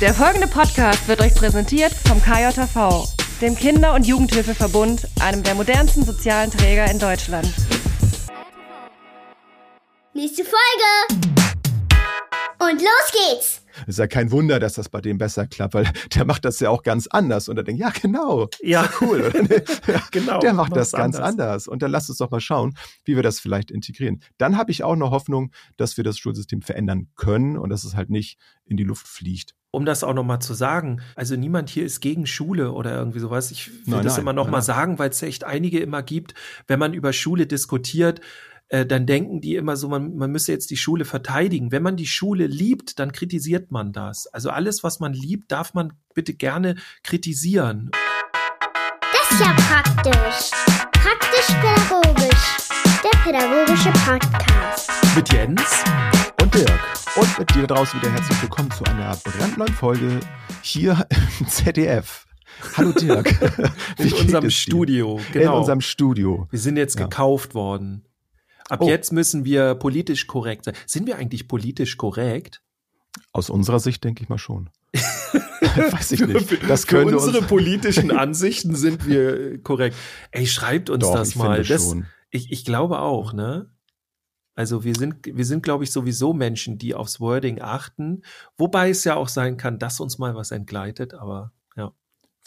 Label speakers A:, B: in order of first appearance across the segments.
A: Der folgende Podcast wird euch präsentiert vom KJV, dem Kinder- und Jugendhilfeverbund, einem der modernsten sozialen Träger in Deutschland.
B: Nächste Folge! Und los geht's!
C: Ist ja kein Wunder, dass das bei dem besser klappt, weil der macht das ja auch ganz anders. Und er denkt, ja, genau.
D: Ja,
C: ist cool. Oder? ja,
D: genau.
C: Der macht das ganz anders. anders. Und dann lasst uns doch mal schauen, wie wir das vielleicht integrieren. Dann habe ich auch noch Hoffnung, dass wir das Schulsystem verändern können und dass es halt nicht in die Luft fliegt.
D: Um das auch nochmal zu sagen, also niemand hier ist gegen Schule oder irgendwie sowas. Ich will
C: Nein,
D: das
C: nein,
D: immer nochmal sagen, weil es echt einige immer gibt, wenn man über Schule diskutiert, äh, dann denken die immer so, man, man müsse jetzt die Schule verteidigen. Wenn man die Schule liebt, dann kritisiert man das. Also alles, was man liebt, darf man bitte gerne kritisieren.
B: Das ist ja praktisch. Praktisch-pädagogisch. Der pädagogische Podcast.
D: Mit Jens.
C: Und Dirk. Und mit dir draußen wieder herzlich willkommen zu einer brandneuen Folge hier im ZDF. Hallo Dirk.
D: In unserem? Studio.
C: In
D: Genau.
C: unserem Studio.
D: Wir sind jetzt
C: Ja.
D: gekauft worden. Ab
C: Oh.
D: jetzt müssen wir politisch korrekt sein. Sind wir eigentlich politisch korrekt?
C: Aus unserer Sicht denke ich mal schon. Weiß ich nicht. Das
D: Für
C: könnte
D: unsere
C: uns
D: politischen Ansichten sind wir korrekt. Ey, schreibt uns
C: Doch,
D: das mal. Das, ich, ich glaube auch, ne? Also wir sind, wir sind, glaube ich, sowieso Menschen, die aufs Wording achten. Wobei es ja auch sein kann, dass uns mal was entgleitet, aber.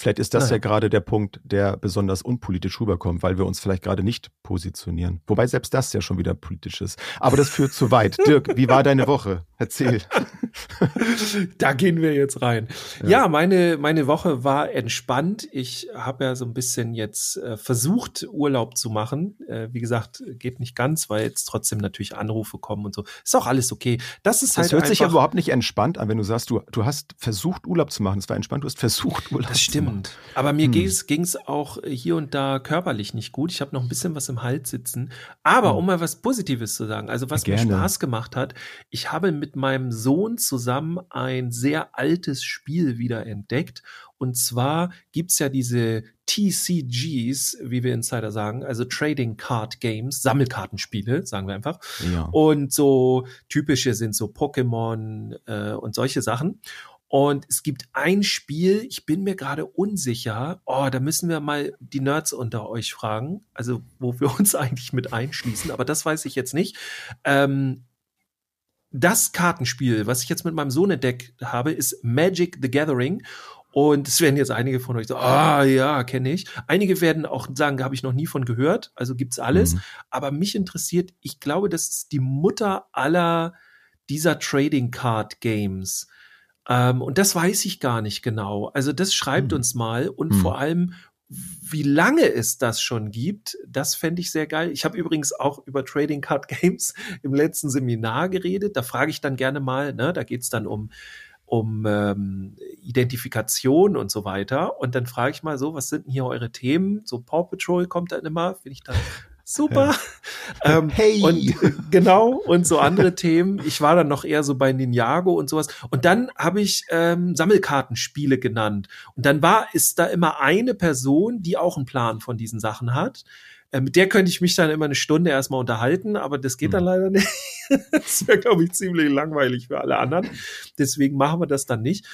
C: Vielleicht ist das
D: Naja.
C: ja gerade der Punkt, der besonders unpolitisch rüberkommt, weil wir uns vielleicht gerade nicht positionieren. Wobei selbst das ja schon wieder politisch ist. Aber das führt zu weit. Dirk, wie war deine Woche? Erzähl.
D: Da gehen wir jetzt rein. Ja, meine, meine Woche war entspannt. Ich habe ja so ein bisschen jetzt äh, versucht, Urlaub zu machen. Äh, wie gesagt, geht nicht ganz, weil jetzt trotzdem natürlich Anrufe kommen und so. Ist auch alles okay. Das ist
C: Das
D: halt
C: hört sich ja
D: einfach,
C: überhaupt nicht entspannt an, wenn du sagst, du, du hast versucht, Urlaub zu machen. Es war entspannt, du hast versucht, Urlaub
D: Das
C: zu machen.
D: stimmt. Aber mir
C: Hm.
D: ging es auch hier und da körperlich nicht gut. Ich habe noch ein bisschen was im Hals sitzen. Aber
C: Hm.
D: um mal was Positives zu sagen, also was
C: Gerne.
D: mir Spaß gemacht hat, ich habe mit meinem Sohn zusammen ein sehr altes Spiel wieder entdeckt. Und zwar gibt's ja diese TCGs, wie wir Insider sagen, also Trading Card Games, Sammelkartenspiele, sagen wir einfach.
C: Ja.
D: Und so typische sind so Pokémon äh, und solche Sachen. Und es gibt ein Spiel, ich bin mir gerade unsicher. Oh, da müssen wir mal die Nerds unter euch fragen, also wo wir uns eigentlich mit einschließen, aber das weiß ich jetzt nicht. Ähm, das Kartenspiel, was ich jetzt mit meinem Sohn entdeckt habe, ist Magic the Gathering. Und es werden jetzt einige von euch so, ah ja, kenne ich. Einige werden auch sagen, habe ich noch nie von gehört. Also gibt's alles.
C: Mhm.
D: Aber mich interessiert, ich glaube, das ist die Mutter aller dieser Trading Card Games. Ähm, und das weiß ich gar nicht genau. Also das schreibt
C: Hm.
D: uns mal und
C: Hm.
D: vor allem, wie lange es das schon gibt, das fände ich sehr geil. Ich habe übrigens auch über Trading Card Games im letzten Seminar geredet. Da frage ich dann gerne mal, ne, da geht's dann um um ähm, Identifikation und so weiter. Und dann frage ich mal so, was sind denn hier eure Themen? So Paw Patrol kommt dann immer, finde ich dann super. ähm,
C: Hey!
D: Und genau, und so andere Themen. Ich war dann noch eher so bei Ninjago und sowas. Und dann habe ich ähm, Sammelkartenspiele genannt. Und dann war, ist da immer eine Person, die auch einen Plan von diesen Sachen hat. Äh, mit der könnte ich mich dann immer eine Stunde erstmal unterhalten, aber das geht dann
C: Hm.
D: leider nicht. das wäre, glaube ich, ziemlich langweilig für alle anderen. Deswegen machen wir das dann nicht.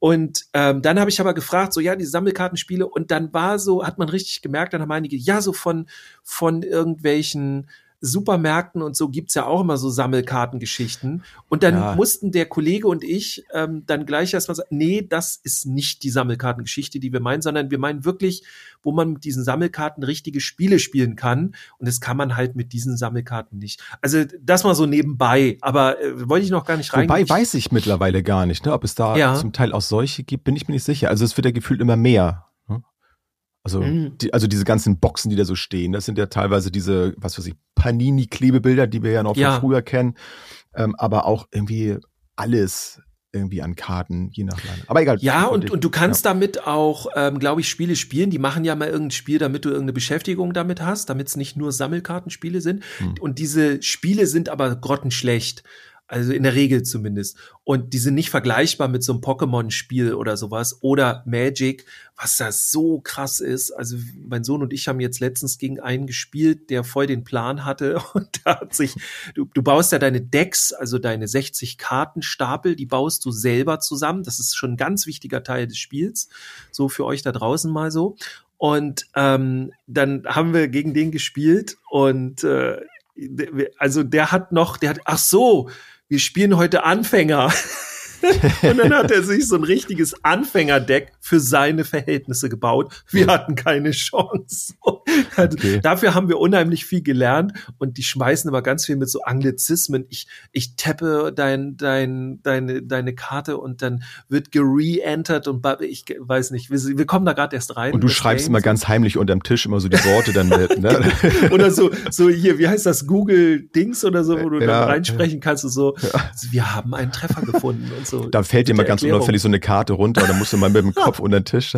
D: Und ähm, dann habe ich aber gefragt, so ja, die Sammelkartenspiele, und dann war so, hat man richtig gemerkt, dann haben einige, ja, so von, von irgendwelchen Supermärkten und so gibt's ja auch immer so Sammelkartengeschichten. Und dann
C: Ja.
D: mussten der Kollege und ich ähm, dann gleich erstmal sagen, nee, das ist nicht die Sammelkartengeschichte, die wir meinen, sondern wir meinen wirklich, wo man mit diesen Sammelkarten richtige Spiele spielen kann. Und das kann man halt mit diesen Sammelkarten nicht. Also das mal so nebenbei, aber äh, wollte ich noch gar nicht rein.
C: Wobei weiß ich mittlerweile gar nicht, ne, ob es da
D: Ja.
C: zum Teil auch solche gibt, bin ich mir nicht sicher. Also es wird ja gefühlt immer mehr. Also,
D: Mhm.
C: die, also diese ganzen Boxen, die da so stehen, das sind ja teilweise diese, was weiß ich, Panini-Klebebilder, die wir ja noch
D: Ja.
C: von früher kennen. Ähm, aber auch irgendwie alles irgendwie an Karten, je nach Land. Aber egal.
D: Ja, und,
C: ich-
D: und du kannst damit auch, ähm, glaube ich, Spiele spielen. Die machen ja mal irgendein Spiel, damit du irgendeine Beschäftigung damit hast, damit es nicht nur Sammelkartenspiele sind.
C: Hm.
D: Und diese Spiele sind aber grottenschlecht. Also in der Regel zumindest. Und die sind nicht vergleichbar mit so einem Pokémon-Spiel oder sowas oder Magic, was da so krass ist. Also mein Sohn und ich haben jetzt letztens gegen einen gespielt, der voll den Plan hatte und da hat sich, du, du baust ja deine Decks, also deine 60 Kartenstapel, die baust du selber zusammen. Das ist schon ein ganz wichtiger Teil des Spiels. So für euch da draußen mal so. Und ähm, dann haben wir gegen den gespielt und äh, also der hat noch, der hat, ach so, wir spielen heute Anfänger. und dann hat er sich so ein richtiges Anfängerdeck für seine Verhältnisse gebaut. Wir hatten keine Chance. Okay. Dafür haben wir unheimlich viel gelernt und die schmeißen aber ganz viel mit so Anglizismen. Ich, ich tappe dein, dein, deine, deine Karte und dann wird gere-entered und ich weiß nicht, wir, wir kommen da gerade erst rein.
C: Und du schreibst immer ganz heimlich unterm Tisch immer so die Worte dann mit, ne?
D: oder so, so hier, wie heißt das, Google Dings oder so, wo du ja, dann reinsprechen kannst und so, ja. wir haben einen Treffer gefunden und so.
C: Da fällt dir mal ganz Erklärung. unauffällig so eine Karte runter und dann musst du mal mit dem Kopf unter den Tisch.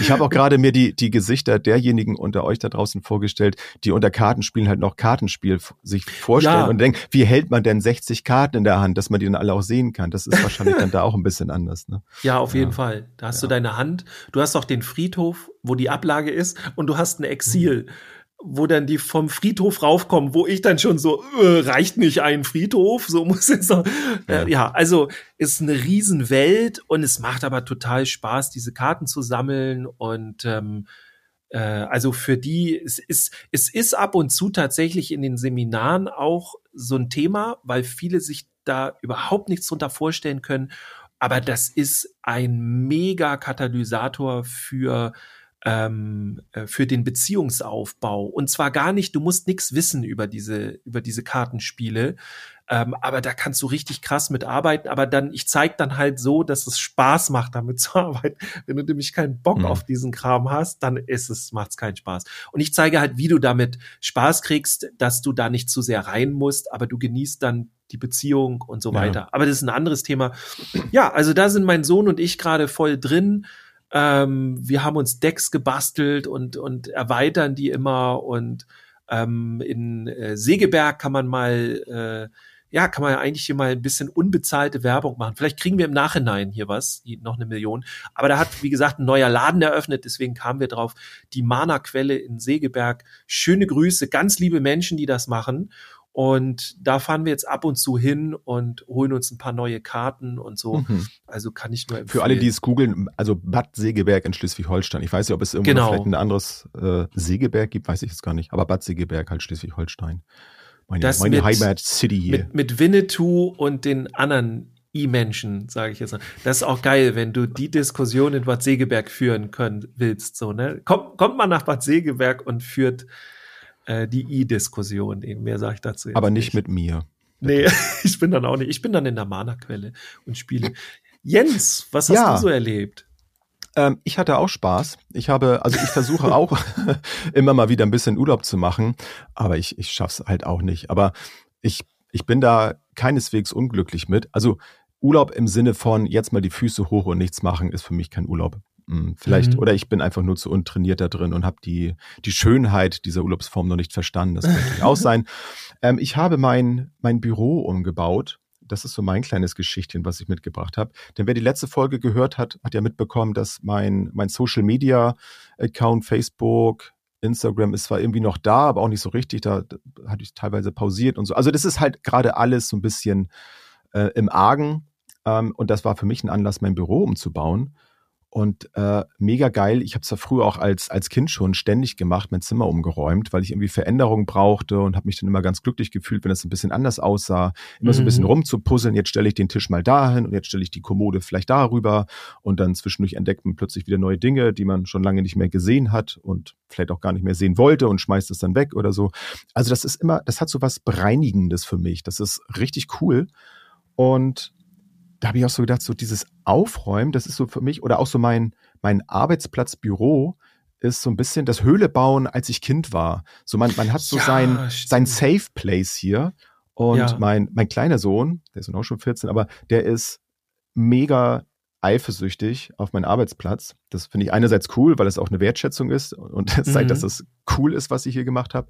C: Ich habe auch gerade mir die, die Gesichter derjenigen unter euch da draußen vorgestellt, die unter Kartenspielen halt noch Kartenspiel sich vorstellen ja. und denken, wie hält man denn 60 Karten in der Hand, dass man die dann alle auch sehen kann? Das ist wahrscheinlich dann da auch ein bisschen anders. Ne?
D: Ja, auf ja. jeden Fall. Da hast ja. du deine Hand, du hast auch den Friedhof, wo die Ablage ist und du hast ein Exil. Mhm wo dann die vom Friedhof raufkommen, wo ich dann schon so, äh, reicht nicht ein Friedhof, so muss es noch. Äh, ja, also ist eine Riesenwelt und es macht aber total Spaß, diese Karten zu sammeln und ähm, äh, also für die, es ist, es ist ab und zu tatsächlich in den Seminaren auch so ein Thema, weil viele sich da überhaupt nichts drunter vorstellen können. Aber das ist ein mega Katalysator für ähm, äh, für den Beziehungsaufbau. Und zwar gar nicht, du musst nichts wissen über diese, über diese Kartenspiele. Ähm, aber da kannst du richtig krass mitarbeiten. Aber dann, ich zeig dann halt so, dass es Spaß macht, damit zu arbeiten. Wenn du nämlich keinen Bock mhm. auf diesen Kram hast, dann ist es, macht's keinen Spaß. Und ich zeige halt, wie du damit Spaß kriegst, dass du da nicht zu sehr rein musst, aber du genießt dann die Beziehung und so ja. weiter. Aber das ist ein anderes Thema. Ja, also da sind mein Sohn und ich gerade voll drin. Ähm, wir haben uns Decks gebastelt und, und erweitern die immer. Und ähm, in äh, Segeberg kann man mal, äh, ja, kann man eigentlich hier mal ein bisschen unbezahlte Werbung machen. Vielleicht kriegen wir im Nachhinein hier was, noch eine Million. Aber da hat, wie gesagt, ein neuer Laden eröffnet, deswegen kamen wir drauf. Die Mana-Quelle in Segeberg. Schöne Grüße, ganz liebe Menschen, die das machen. Und da fahren wir jetzt ab und zu hin und holen uns ein paar neue Karten und so. Mhm. Also kann ich nur
C: empfehlen. Für alle, die es googeln, also Bad Segeberg in Schleswig-Holstein. Ich weiß nicht, ob es irgendwo genau. vielleicht ein anderes äh, Segeberg gibt, weiß ich jetzt gar nicht. Aber Bad Segeberg halt Schleswig-Holstein. Meine,
D: das meine mit, Heimat-City hier. Mit, mit Winnetou und den anderen E-Menschen, sage ich jetzt mal. Das ist auch geil, wenn du die Diskussion in Bad Segeberg führen können willst. So, ne? Kommt, kommt man nach Bad Segeberg und führt äh, die I-Diskussion. Mehr sage ich dazu.
C: Aber nicht, nicht mit mir.
D: Nee, ich bin dann auch nicht. Ich bin dann in der Mana-Quelle und spiele. Jens, was hast ja. du so erlebt?
C: Ähm, ich hatte auch Spaß. Ich habe, also ich versuche auch immer mal wieder ein bisschen Urlaub zu machen, aber ich, ich schaff's halt auch nicht. Aber ich, ich bin da keineswegs unglücklich mit. Also Urlaub im Sinne von jetzt mal die Füße hoch und nichts machen ist für mich kein Urlaub. Hm, vielleicht, mhm. oder ich bin einfach nur zu untrainiert da drin und habe die, die Schönheit dieser Urlaubsform noch nicht verstanden. Das könnte auch sein. Ähm, ich habe mein, mein Büro umgebaut. Das ist so mein kleines Geschichtchen, was ich mitgebracht habe. Denn wer die letzte Folge gehört hat, hat ja mitbekommen, dass mein, mein Social Media Account, Facebook, Instagram ist zwar irgendwie noch da, aber auch nicht so richtig. Da, da hatte ich teilweise pausiert und so. Also das ist halt gerade alles so ein bisschen äh, im Argen. Ähm, und das war für mich ein Anlass, mein Büro umzubauen. Und äh, mega geil. Ich habe es ja früher auch als, als Kind schon ständig gemacht, mein Zimmer umgeräumt, weil ich irgendwie Veränderungen brauchte und habe mich dann immer ganz glücklich gefühlt, wenn es ein bisschen anders aussah. Immer mhm. so ein bisschen mhm. rumzupuzzeln. Jetzt stelle ich den Tisch mal dahin und jetzt stelle ich die Kommode vielleicht darüber. Und dann zwischendurch entdeckt man plötzlich wieder neue Dinge, die man schon lange nicht mehr gesehen hat und vielleicht auch gar nicht mehr sehen wollte und schmeißt es dann weg oder so. Also das ist immer, das hat so was Bereinigendes für mich. Das ist richtig cool. Und da habe ich auch so gedacht, so dieses Aufräumen, das ist so für mich, oder auch so mein, mein Arbeitsplatzbüro ist so ein bisschen das Höhle bauen, als ich Kind war. So man, man hat so ja, sein, sein Safe Place hier. Und ja. mein, mein kleiner Sohn, der ist auch schon 14, aber der ist mega eifersüchtig auf meinen Arbeitsplatz. Das finde ich einerseits cool, weil es auch eine Wertschätzung ist und es zeigt, mhm. dass das cool ist, was ich hier gemacht habe.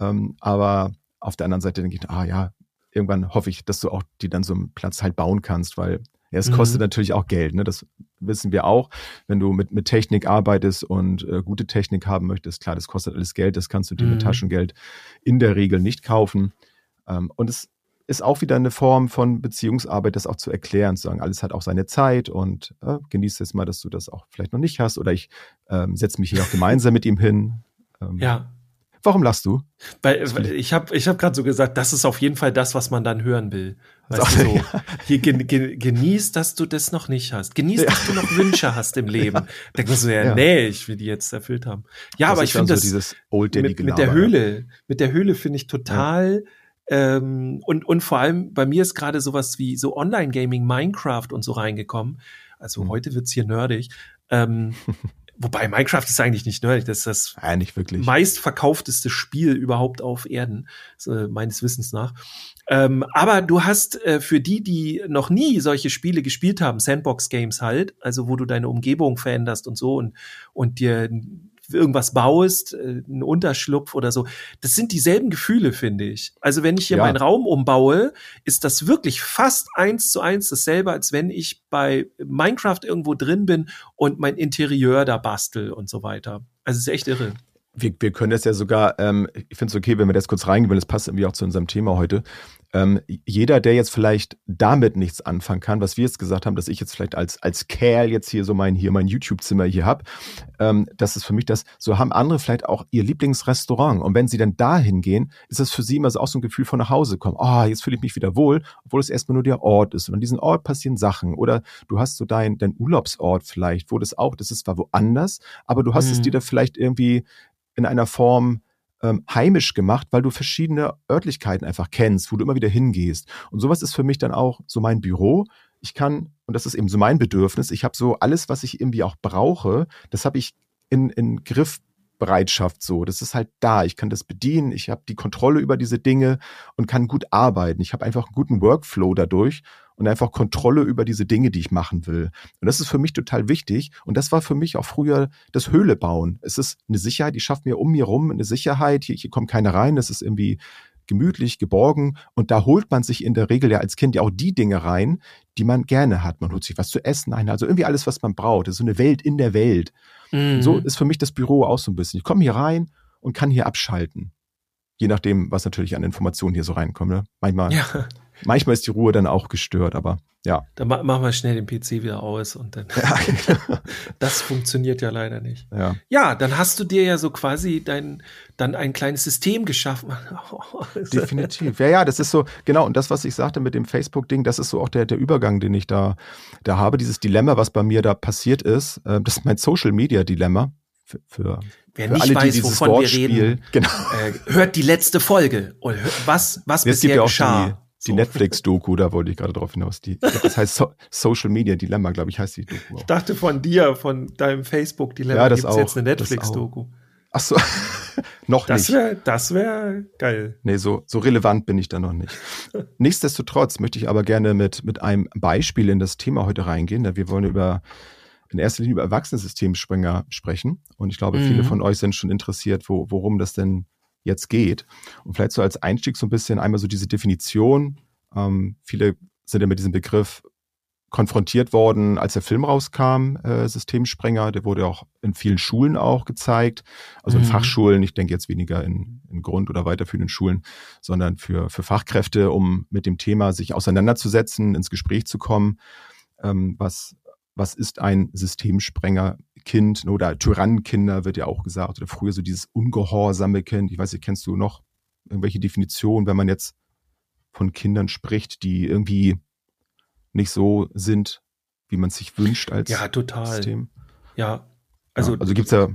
C: Ähm, aber auf der anderen Seite denke ich, ah ja, irgendwann hoffe ich, dass du auch die dann so einen Platz halt bauen kannst, weil ja, es kostet mhm. natürlich auch Geld, ne? Das wissen wir auch. Wenn du mit, mit Technik arbeitest und äh, gute Technik haben möchtest, klar, das kostet alles Geld, das kannst du dir mhm. mit Taschengeld in der Regel nicht kaufen. Ähm, und es ist auch wieder eine Form von Beziehungsarbeit, das auch zu erklären, zu sagen, alles hat auch seine Zeit und äh, genieß jetzt mal, dass du das auch vielleicht noch nicht hast oder ich ähm, setze mich hier auch gemeinsam mit ihm hin.
D: Ähm, ja.
C: Warum lachst du?
D: Weil, weil ich habe ich hab gerade so gesagt, das ist auf jeden Fall das, was man dann hören will. Weißt du, so, hier gen, gen, genieß, dass du das noch nicht hast. Genieß, ja. dass du noch Wünsche hast im Leben. Ja. Man so, ja, ja, nee, ich will die jetzt erfüllt haben. Ja, das aber ich finde so das
C: dieses Old
D: mit, mit der Höhle, mit der Höhle finde ich total ähm, und und vor allem bei mir ist gerade sowas wie so Online-Gaming, Minecraft und so reingekommen. Also mhm. heute wird's hier nerdig. Ähm, Wobei Minecraft ist eigentlich nicht nerdig, das ist das
C: ja, nicht wirklich.
D: meistverkaufteste Spiel überhaupt auf Erden, äh, meines Wissens nach. Ähm, aber du hast äh, für die, die noch nie solche Spiele gespielt haben, Sandbox-Games halt, also wo du deine Umgebung veränderst und so und, und dir irgendwas baust, äh, einen Unterschlupf oder so. Das sind dieselben Gefühle, finde ich. Also wenn ich hier ja. meinen Raum umbaue, ist das wirklich fast eins zu eins dasselbe, als wenn ich bei Minecraft irgendwo drin bin und mein Interieur da bastel und so weiter. Also es ist echt irre
C: wir, wir können das ja sogar, ähm, ich finde es okay, wenn wir das kurz reingehen, weil das passt irgendwie auch zu unserem Thema heute. Ähm, jeder, der jetzt vielleicht damit nichts anfangen kann, was wir jetzt gesagt haben, dass ich jetzt vielleicht als, als Kerl jetzt hier so mein, hier mein YouTube-Zimmer hier hab, ähm, das ist für mich das, so haben andere vielleicht auch ihr Lieblingsrestaurant. Und wenn sie dann dahin gehen, ist das für sie immer so auch so ein Gefühl von nach Hause kommen. Oh, jetzt fühle ich mich wieder wohl, obwohl es erstmal nur der Ort ist. Und an diesem Ort passieren Sachen. Oder du hast so dein, dein Urlaubsort vielleicht, wo das auch, das ist zwar woanders, aber du hast mhm. es dir da vielleicht irgendwie in einer Form ähm, heimisch gemacht, weil du verschiedene Örtlichkeiten einfach kennst, wo du immer wieder hingehst. Und sowas ist für mich dann auch so mein Büro. Ich kann, und das ist eben so mein Bedürfnis, ich habe so alles, was ich irgendwie auch brauche, das habe ich in, in Griffbereitschaft so. Das ist halt da. Ich kann das bedienen. Ich habe die Kontrolle über diese Dinge und kann gut arbeiten. Ich habe einfach einen guten Workflow dadurch und einfach Kontrolle über diese Dinge, die ich machen will. Und das ist für mich total wichtig. Und das war für mich auch früher das Höhle bauen. Es ist eine Sicherheit, die schafft mir um mir rum eine Sicherheit. Hier, hier kommt keiner rein. Das ist irgendwie gemütlich, geborgen. Und da holt man sich in der Regel ja als Kind ja auch die Dinge rein, die man gerne hat. Man holt sich was zu essen ein, also irgendwie alles, was man braucht. Das ist so eine Welt in der Welt. Mhm. So ist für mich das Büro auch so ein bisschen. Ich komme hier rein und kann hier abschalten. Je nachdem, was natürlich an Informationen hier so reinkommt. Ne? Manchmal ja manchmal ist die Ruhe dann auch gestört, aber ja.
D: Dann ma machen wir schnell den PC wieder aus und dann. Ja, genau. das funktioniert ja leider nicht.
C: Ja.
D: ja, dann hast du dir ja so quasi dein, dann ein kleines System geschaffen.
C: Definitiv. Ja, ja, das ist so, genau. Und das, was ich sagte mit dem Facebook-Ding, das ist so auch der, der Übergang, den ich da, da habe. Dieses Dilemma, was bei mir da passiert ist, äh, das ist mein Social-Media-Dilemma. Für, für,
D: Wer nicht alle, weiß, wovon wir reden, genau. äh, hört die letzte Folge. Und was, was bisher geschah.
C: Die. Netflix-Doku, da wollte ich gerade drauf hinaus. Die, das heißt so Social Media Dilemma, glaube ich, heißt die Doku.
D: Auch. Ich dachte von dir, von deinem Facebook-Dilemma,
C: ja, das
D: jetzt eine Netflix-Doku.
C: Ach so, noch
D: das
C: nicht.
D: Wär, das wäre geil.
C: Nee, so, so relevant bin ich da noch nicht. Nichtsdestotrotz möchte ich aber gerne mit, mit einem Beispiel in das Thema heute reingehen. Wir wollen über in erster Linie über Erwachsenensystemspringer sprechen. Und ich glaube, mhm. viele von euch sind schon interessiert, wo, worum das denn jetzt geht. Und vielleicht so als Einstieg so ein bisschen einmal so diese Definition. Ähm, viele sind ja mit diesem Begriff konfrontiert worden, als der Film rauskam, äh, Systemsprenger. Der wurde auch in vielen Schulen auch gezeigt. Also in mhm. Fachschulen, ich denke jetzt weniger in, in Grund- oder weiterführenden Schulen, sondern für, für Fachkräfte, um mit dem Thema sich auseinanderzusetzen, ins Gespräch zu kommen. Ähm, was, was ist ein Systemsprenger? Kind oder Tyrannenkinder wird ja auch gesagt, oder früher so dieses ungehorsame Kind. Ich weiß nicht, kennst du noch irgendwelche Definitionen, wenn man jetzt von Kindern spricht, die irgendwie nicht so sind, wie man sich wünscht als
D: ja, total.
C: System?
D: Ja,
C: also, ja, also gibt's ja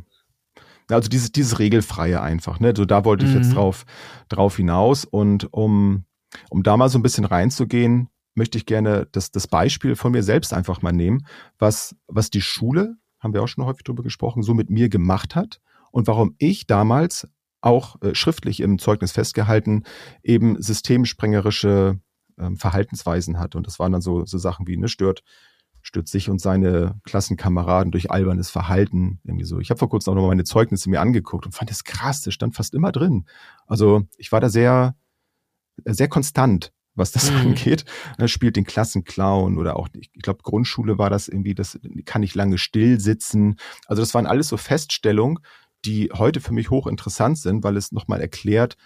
C: also dieses, dieses Regelfreie einfach, ne? So da wollte ich mhm. jetzt drauf, drauf hinaus. Und um, um da mal so ein bisschen reinzugehen, möchte ich gerne das, das Beispiel von mir selbst einfach mal nehmen, was, was die Schule haben wir auch schon häufig drüber gesprochen, so mit mir gemacht hat und warum ich damals auch äh, schriftlich im Zeugnis festgehalten eben systemsprengerische äh, Verhaltensweisen hatte. Und das waren dann so, so Sachen wie, ne, stört, stört sich und seine Klassenkameraden durch albernes Verhalten. Irgendwie so. Ich habe vor kurzem auch nochmal meine Zeugnisse mir angeguckt und fand das krass, das stand fast immer drin. Also ich war da sehr, sehr konstant was das mhm. angeht. Er spielt den Klassenclown oder auch, ich glaube, Grundschule war das irgendwie, das kann ich lange still sitzen. Also das waren alles so Feststellungen, die heute für mich hochinteressant sind, weil es nochmal erklärt,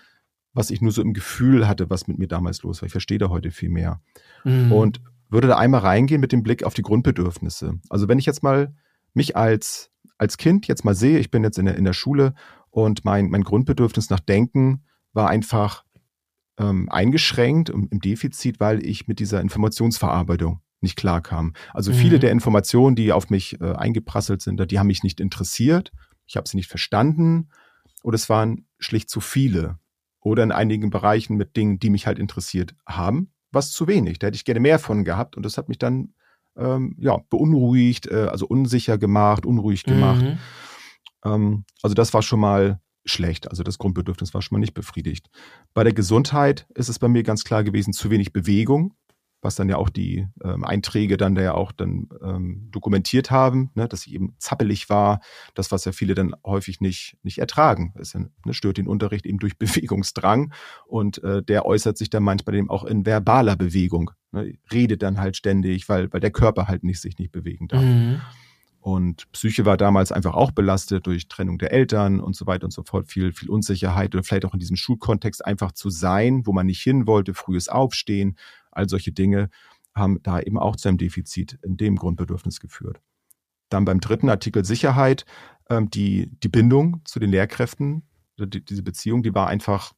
C: was ich nur so im Gefühl hatte, was mit mir damals los war. Ich verstehe da heute viel mehr. Mhm. Und würde da einmal reingehen mit dem Blick auf die Grundbedürfnisse. Also wenn ich jetzt mal mich als, als Kind jetzt mal sehe, ich bin jetzt in der, in der Schule und mein, mein Grundbedürfnis nach Denken war einfach ähm, eingeschränkt im, im Defizit, weil ich mit dieser Informationsverarbeitung nicht klarkam. Also viele mhm. der Informationen, die auf mich äh, eingeprasselt sind, die haben mich nicht interessiert, ich habe sie nicht verstanden oder es waren schlicht zu viele oder in einigen Bereichen mit Dingen, die mich halt interessiert haben, was zu wenig. Da hätte ich gerne mehr von gehabt und das hat mich dann ähm, ja beunruhigt, äh, also unsicher gemacht, unruhig gemacht. Mhm. Ähm, also das war schon mal schlecht. Also das Grundbedürfnis war schon mal nicht befriedigt. Bei der Gesundheit ist es bei mir ganz klar gewesen, zu wenig Bewegung was dann ja auch die ähm, Einträge dann da ja auch dann ähm, dokumentiert haben, ne, dass ich eben zappelig war, das, was ja viele dann häufig nicht, nicht ertragen. Es ne, stört den Unterricht eben durch Bewegungsdrang und äh, der äußert sich dann manchmal eben auch in verbaler Bewegung. Ne, redet dann halt ständig, weil, weil der Körper halt nicht sich nicht bewegen darf. Mhm. Und Psyche war damals einfach auch belastet durch Trennung der Eltern und so weiter und so fort. Viel, viel Unsicherheit oder vielleicht auch in diesem Schulkontext einfach zu sein, wo man nicht hin wollte, frühes Aufstehen, all solche Dinge haben da eben auch zu einem Defizit in dem Grundbedürfnis geführt. Dann beim dritten Artikel Sicherheit, ähm, die, die Bindung zu den Lehrkräften, die, diese Beziehung, die war einfach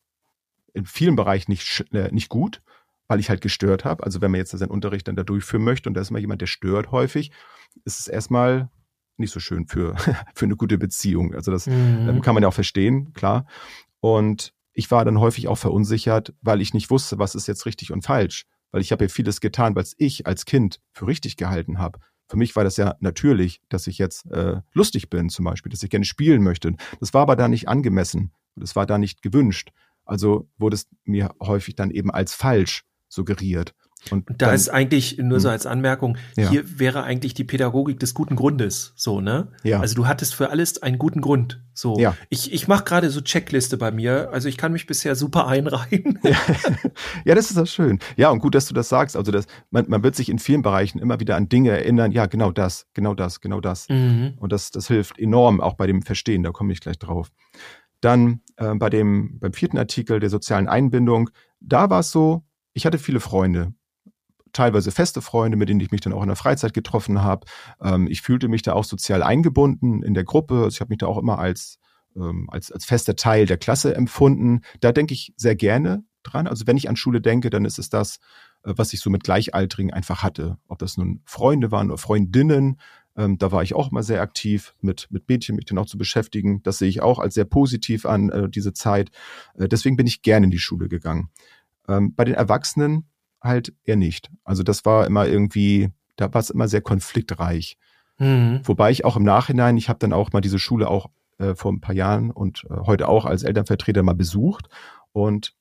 C: in vielen Bereichen nicht, äh, nicht gut, weil ich halt gestört habe. Also wenn man jetzt seinen Unterricht dann da durchführen möchte und da ist mal jemand, der stört häufig, ist es erstmal nicht so schön für, für eine gute Beziehung. Also das mhm. ähm, kann man ja auch verstehen, klar. Und ich war dann häufig auch verunsichert, weil ich nicht wusste, was ist jetzt richtig und falsch weil ich habe ja vieles getan, was ich als Kind für richtig gehalten habe. Für mich war das ja natürlich, dass ich jetzt äh, lustig bin zum Beispiel, dass ich gerne spielen möchte. Das war aber da nicht angemessen. Das war da nicht gewünscht. Also wurde es mir häufig dann eben als falsch suggeriert.
D: Und, da dann, ist eigentlich nur so hm. als Anmerkung, ja. hier wäre eigentlich die Pädagogik des guten Grundes, so, ne? Ja. Also du hattest für alles einen guten Grund, so. Ja. Ich, ich mache gerade so Checkliste bei mir, also ich kann mich bisher super einreihen.
C: Ja. ja, das ist das schön. Ja, und gut, dass du das sagst. Also das, man, man wird sich in vielen Bereichen immer wieder an Dinge erinnern, ja, genau das, genau das, genau das. Mhm. Und das, das hilft enorm, auch bei dem Verstehen, da komme ich gleich drauf. Dann äh, bei dem, beim vierten Artikel der sozialen Einbindung, da war es so, ich hatte viele Freunde teilweise feste Freunde, mit denen ich mich dann auch in der Freizeit getroffen habe. Ähm, ich fühlte mich da auch sozial eingebunden in der Gruppe. Also ich habe mich da auch immer als, ähm, als, als fester Teil der Klasse empfunden. Da denke ich sehr gerne dran. Also wenn ich an Schule denke, dann ist es das, äh, was ich so mit Gleichaltrigen einfach hatte. Ob das nun Freunde waren oder Freundinnen, ähm, da war ich auch mal sehr aktiv, mit, mit Mädchen mich dann auch zu beschäftigen. Das sehe ich auch als sehr positiv an, äh, diese Zeit. Äh, deswegen bin ich gerne in die Schule gegangen. Ähm, bei den Erwachsenen halt eher nicht. Also das war immer irgendwie, da war es immer sehr konfliktreich. Mhm. Wobei ich auch im Nachhinein, ich habe dann auch mal diese Schule auch äh, vor ein paar Jahren und äh, heute auch als Elternvertreter mal besucht und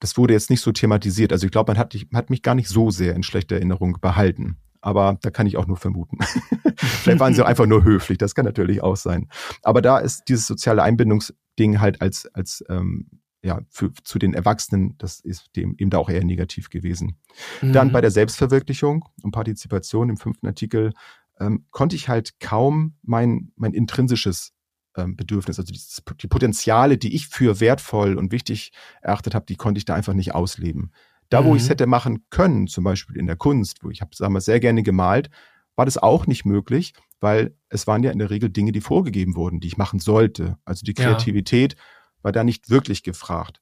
C: das wurde jetzt nicht so thematisiert. Also ich glaube, man hat, hat mich gar nicht so sehr in schlechter Erinnerung behalten. Aber da kann ich auch nur vermuten. Vielleicht waren sie einfach nur höflich, das kann natürlich auch sein. Aber da ist dieses soziale Einbindungsding halt als, als ähm, ja, für, zu den Erwachsenen, das ist dem eben da auch eher negativ gewesen. Mhm. Dann bei der Selbstverwirklichung und Partizipation im fünften Artikel ähm, konnte ich halt kaum mein, mein intrinsisches ähm, Bedürfnis, also die, die Potenziale, die ich für wertvoll und wichtig erachtet habe, die konnte ich da einfach nicht ausleben. Da, wo mhm. ich es hätte machen können, zum Beispiel in der Kunst, wo ich habe, sagen wir, sehr gerne gemalt, war das auch nicht möglich, weil es waren ja in der Regel Dinge, die vorgegeben wurden, die ich machen sollte. Also die Kreativität ja war da nicht wirklich gefragt.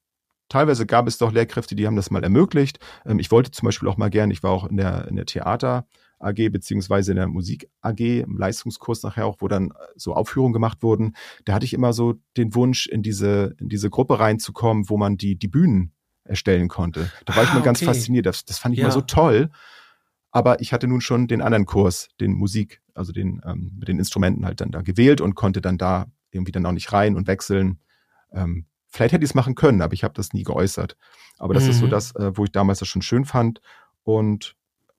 C: Teilweise gab es doch Lehrkräfte, die haben das mal ermöglicht. Ähm, ich wollte zum Beispiel auch mal gern, ich war auch in der, in der Theater AG beziehungsweise in der Musik AG im Leistungskurs nachher auch, wo dann äh, so Aufführungen gemacht wurden. Da hatte ich immer so den Wunsch, in diese, in diese Gruppe reinzukommen, wo man die, die Bühnen erstellen konnte. Da war ah, ich mal ganz fasziniert. Das, das fand ich ja. immer so toll. Aber ich hatte nun schon den anderen Kurs, den Musik, also den ähm, mit den Instrumenten halt dann da gewählt und konnte dann da irgendwie dann auch nicht rein und wechseln. Ähm, vielleicht hätte ich es machen können, aber ich habe das nie geäußert. Aber das mhm. ist so mhm. das, äh, wo ich damals das schon schön fand und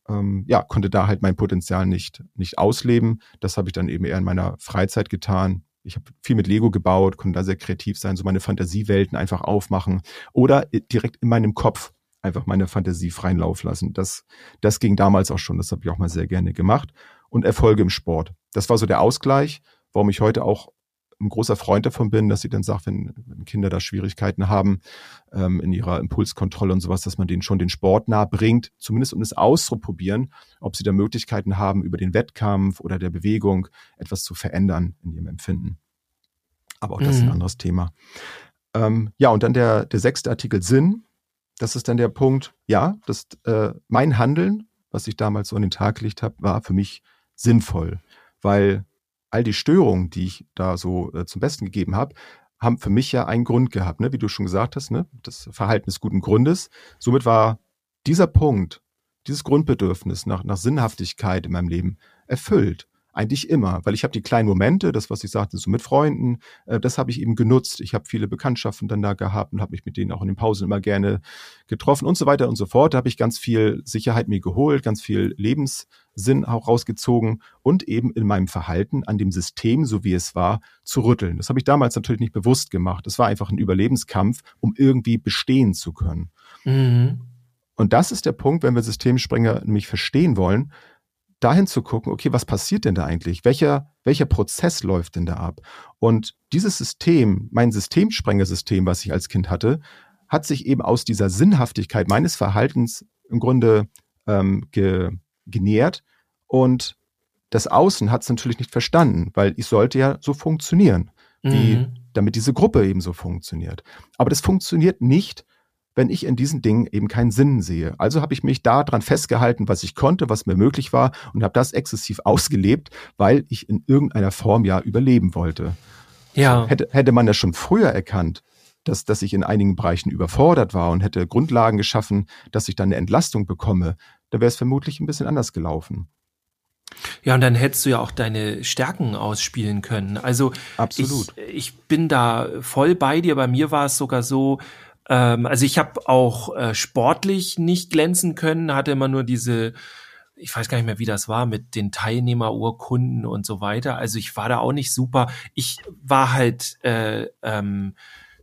C: ähm, ja, konnte da halt mein Potenzial nicht, nicht ausleben. Das habe ich dann eben eher in meiner Freizeit getan. Ich habe viel mit Lego gebaut, konnte da sehr kreativ sein, so meine Fantasiewelten einfach aufmachen oder direkt in meinem Kopf einfach meine Fantasie freien Lauf lassen. Das, das ging damals auch schon. Das habe ich auch mal sehr gerne gemacht. Und Erfolge im Sport. Das war so der Ausgleich, warum ich heute auch ein großer Freund davon bin, dass sie dann sagt, wenn, wenn Kinder da Schwierigkeiten haben ähm, in ihrer Impulskontrolle und sowas, dass man denen schon den Sport nahe bringt, zumindest um es auszuprobieren, ob sie da Möglichkeiten haben, über den Wettkampf oder der Bewegung etwas zu verändern in ihrem Empfinden. Aber auch das ist ein mhm. anderes Thema. Ähm, ja, und dann der, der sechste Artikel Sinn. Das ist dann der Punkt, ja, das, äh, mein Handeln, was ich damals so an den Tag gelegt habe, war für mich sinnvoll, weil all die Störungen, die ich da so äh, zum Besten gegeben habe, haben für mich ja einen Grund gehabt, ne? wie du schon gesagt hast, ne? das Verhalten des guten Grundes. Somit war dieser Punkt, dieses Grundbedürfnis nach, nach Sinnhaftigkeit in meinem Leben erfüllt. Eigentlich immer, weil ich habe die kleinen Momente, das, was ich sagte, so mit Freunden, äh, das habe ich eben genutzt. Ich habe viele Bekanntschaften dann da gehabt und habe mich mit denen auch in den Pausen immer gerne getroffen und so weiter und so fort. Da habe ich ganz viel Sicherheit mir geholt, ganz viel Lebenssinn auch rausgezogen und eben in meinem Verhalten an dem System, so wie es war, zu rütteln. Das habe ich damals natürlich nicht bewusst gemacht. Das war einfach ein Überlebenskampf, um irgendwie bestehen zu können. Mhm. Und das ist der Punkt, wenn wir Systemspringer nämlich verstehen wollen, dahin zu gucken, okay, was passiert denn da eigentlich? Welcher, welcher Prozess läuft denn da ab? Und dieses System, mein Systemsprengersystem, was ich als Kind hatte, hat sich eben aus dieser Sinnhaftigkeit meines Verhaltens im Grunde ähm, ge, genährt. Und das Außen hat es natürlich nicht verstanden, weil ich sollte ja so funktionieren, wie, mhm. damit diese Gruppe eben so funktioniert. Aber das funktioniert nicht, wenn ich in diesen Dingen eben keinen Sinn sehe. Also habe ich mich daran festgehalten, was ich konnte, was mir möglich war und habe das exzessiv ausgelebt, weil ich in irgendeiner Form ja überleben wollte. Ja. Hätte, hätte man das schon früher erkannt, dass, dass ich in einigen Bereichen überfordert war und hätte Grundlagen geschaffen, dass ich dann eine Entlastung bekomme, dann wäre es vermutlich ein bisschen anders gelaufen.
D: Ja, und dann hättest du ja auch deine Stärken ausspielen können. Also Absolut. Ich, ich bin da voll bei dir. Bei mir war es sogar so, ähm, also ich habe auch äh, sportlich nicht glänzen können, hatte immer nur diese, ich weiß gar nicht mehr, wie das war, mit den Teilnehmerurkunden und so weiter. Also ich war da auch nicht super. Ich war halt äh, ähm,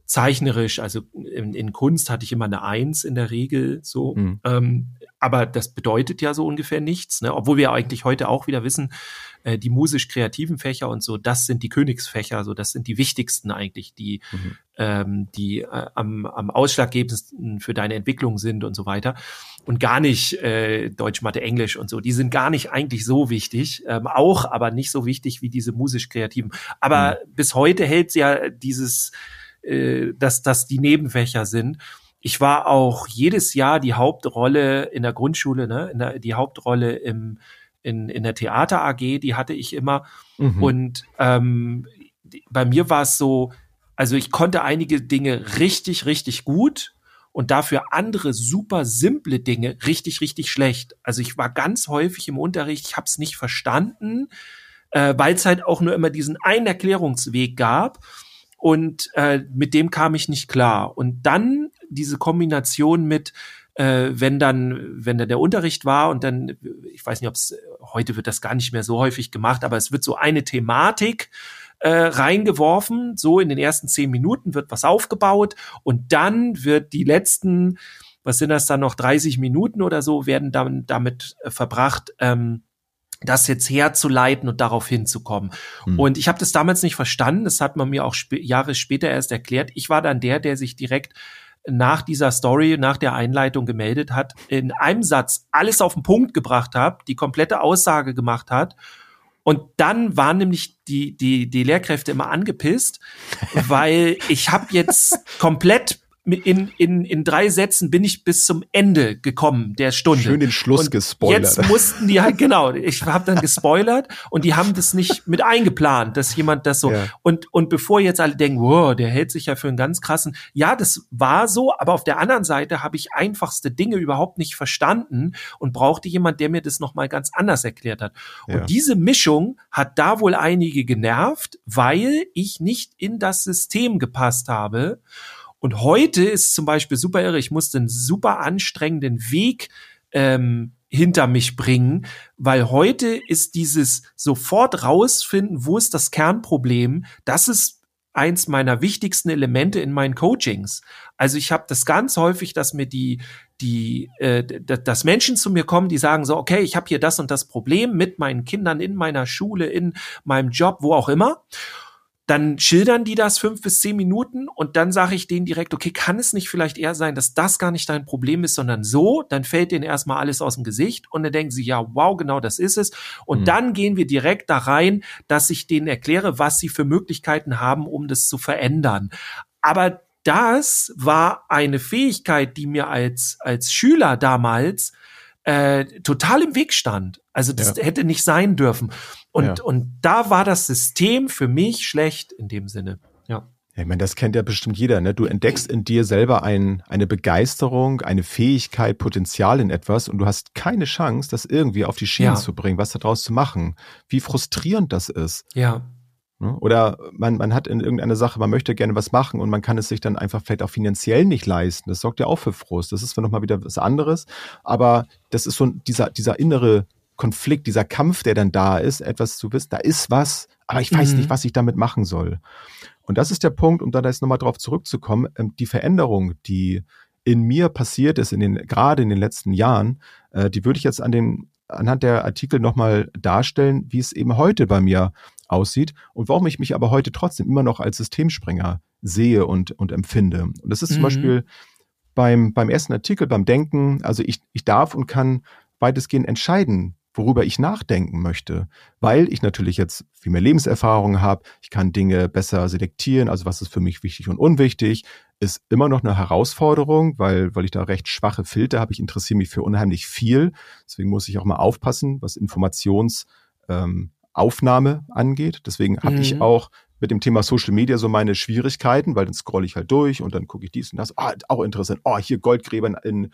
D: zeichnerisch, also in, in Kunst hatte ich immer eine Eins in der Regel so. Mhm. Ähm, aber das bedeutet ja so ungefähr nichts, ne? obwohl wir eigentlich heute auch wieder wissen, äh, die musisch-kreativen Fächer und so, das sind die Königsfächer, so das sind die wichtigsten eigentlich, die, mhm. ähm, die äh, am, am ausschlaggebendsten für deine Entwicklung sind und so weiter. Und gar nicht äh, Deutsch, Mathe, Englisch und so. Die sind gar nicht eigentlich so wichtig, ähm, auch, aber nicht so wichtig wie diese musisch-kreativen. Aber mhm. bis heute hält ja dieses, äh, dass das die Nebenfächer sind. Ich war auch jedes Jahr die Hauptrolle in der Grundschule, ne, in der, die Hauptrolle im in, in der Theater AG, die hatte ich immer. Mhm. Und ähm, bei mir war es so, also ich konnte einige Dinge richtig, richtig gut und dafür andere super simple Dinge richtig, richtig schlecht. Also ich war ganz häufig im Unterricht, ich habe es nicht verstanden, äh, weil es halt auch nur immer diesen einen Erklärungsweg gab und äh, mit dem kam ich nicht klar. Und dann diese Kombination mit äh, wenn dann, wenn dann der Unterricht war und dann, ich weiß nicht, ob es heute wird das gar nicht mehr so häufig gemacht, aber es wird so eine Thematik äh, reingeworfen, so in den ersten zehn Minuten wird was aufgebaut und dann wird die letzten, was sind das dann noch 30 Minuten oder so, werden dann damit äh, verbracht. Ähm, das jetzt herzuleiten und darauf hinzukommen. Hm. Und ich habe das damals nicht verstanden. Das hat man mir auch sp Jahre später erst erklärt. Ich war dann der, der sich direkt nach dieser Story, nach der Einleitung gemeldet hat, in einem Satz alles auf den Punkt gebracht hat, die komplette Aussage gemacht hat. Und dann waren nämlich die, die, die Lehrkräfte immer angepisst, weil ich habe jetzt komplett in, in, in drei Sätzen bin ich bis zum Ende gekommen der Stunde.
C: Schön den Schluss und gespoilert.
D: Jetzt mussten die halt, genau, ich habe dann gespoilert und die haben das nicht mit eingeplant, dass jemand das so. Ja. Und, und bevor jetzt alle denken, wow, der hält sich ja für einen ganz krassen. Ja, das war so, aber auf der anderen Seite habe ich einfachste Dinge überhaupt nicht verstanden und brauchte jemand, der mir das nochmal ganz anders erklärt hat. Und ja. diese Mischung hat da wohl einige genervt, weil ich nicht in das System gepasst habe. Und heute ist zum Beispiel super irre, ich musste einen super anstrengenden Weg ähm, hinter mich bringen, weil heute ist dieses sofort rausfinden, wo ist das Kernproblem, das ist eins meiner wichtigsten Elemente in meinen Coachings. Also ich habe das ganz häufig, dass mir die die, äh, dass Menschen zu mir kommen, die sagen so, okay, ich habe hier das und das Problem mit meinen Kindern in meiner Schule, in meinem Job, wo auch immer dann schildern die das fünf bis zehn Minuten und dann sage ich denen direkt, okay, kann es nicht vielleicht eher sein, dass das gar nicht dein Problem ist, sondern so, dann fällt denen erstmal alles aus dem Gesicht und dann denken sie, ja, wow, genau das ist es. Und mhm. dann gehen wir direkt da rein, dass ich denen erkläre, was sie für Möglichkeiten haben, um das zu verändern. Aber das war eine Fähigkeit, die mir als, als Schüler damals äh, total im Weg stand. Also das ja. hätte nicht sein dürfen. Und, ja. und da war das System für mich schlecht in dem Sinne. Ja.
C: Ja, ich meine, das kennt ja bestimmt jeder. Ne? Du entdeckst in dir selber ein, eine Begeisterung, eine Fähigkeit, Potenzial in etwas und du hast keine Chance, das irgendwie auf die Schiene zu bringen, was daraus zu machen. Wie frustrierend das ist.
D: Ja.
C: Ne? Oder man, man hat in irgendeiner Sache, man möchte gerne was machen und man kann es sich dann einfach vielleicht auch finanziell nicht leisten. Das sorgt ja auch für Frust. Das ist nochmal wieder was anderes, aber das ist so dieser, dieser innere Konflikt, dieser Kampf, der dann da ist, etwas zu wissen, da ist was, aber ich weiß mhm. nicht, was ich damit machen soll. Und das ist der Punkt, um da jetzt nochmal drauf zurückzukommen, ähm, die Veränderung, die in mir passiert ist, in den, gerade in den letzten Jahren, äh, die würde ich jetzt an den, anhand der Artikel nochmal darstellen, wie es eben heute bei mir aussieht und warum ich mich aber heute trotzdem immer noch als Systemspringer sehe und, und empfinde. Und das ist zum mhm. Beispiel beim, beim ersten Artikel, beim Denken, also ich, ich darf und kann weitestgehend entscheiden, worüber ich nachdenken möchte, weil ich natürlich jetzt viel mehr Lebenserfahrung habe, ich kann Dinge besser selektieren, also was ist für mich wichtig und unwichtig, ist immer noch eine Herausforderung, weil, weil ich da recht schwache Filter habe, ich interessiere mich für unheimlich viel, deswegen muss ich auch mal aufpassen, was Informationsaufnahme ähm, angeht, deswegen habe mhm. ich auch mit dem Thema Social Media so meine Schwierigkeiten, weil dann scrolle ich halt durch und dann gucke ich dies und das. Ah, auch interessant. Oh, hier Goldgräber in,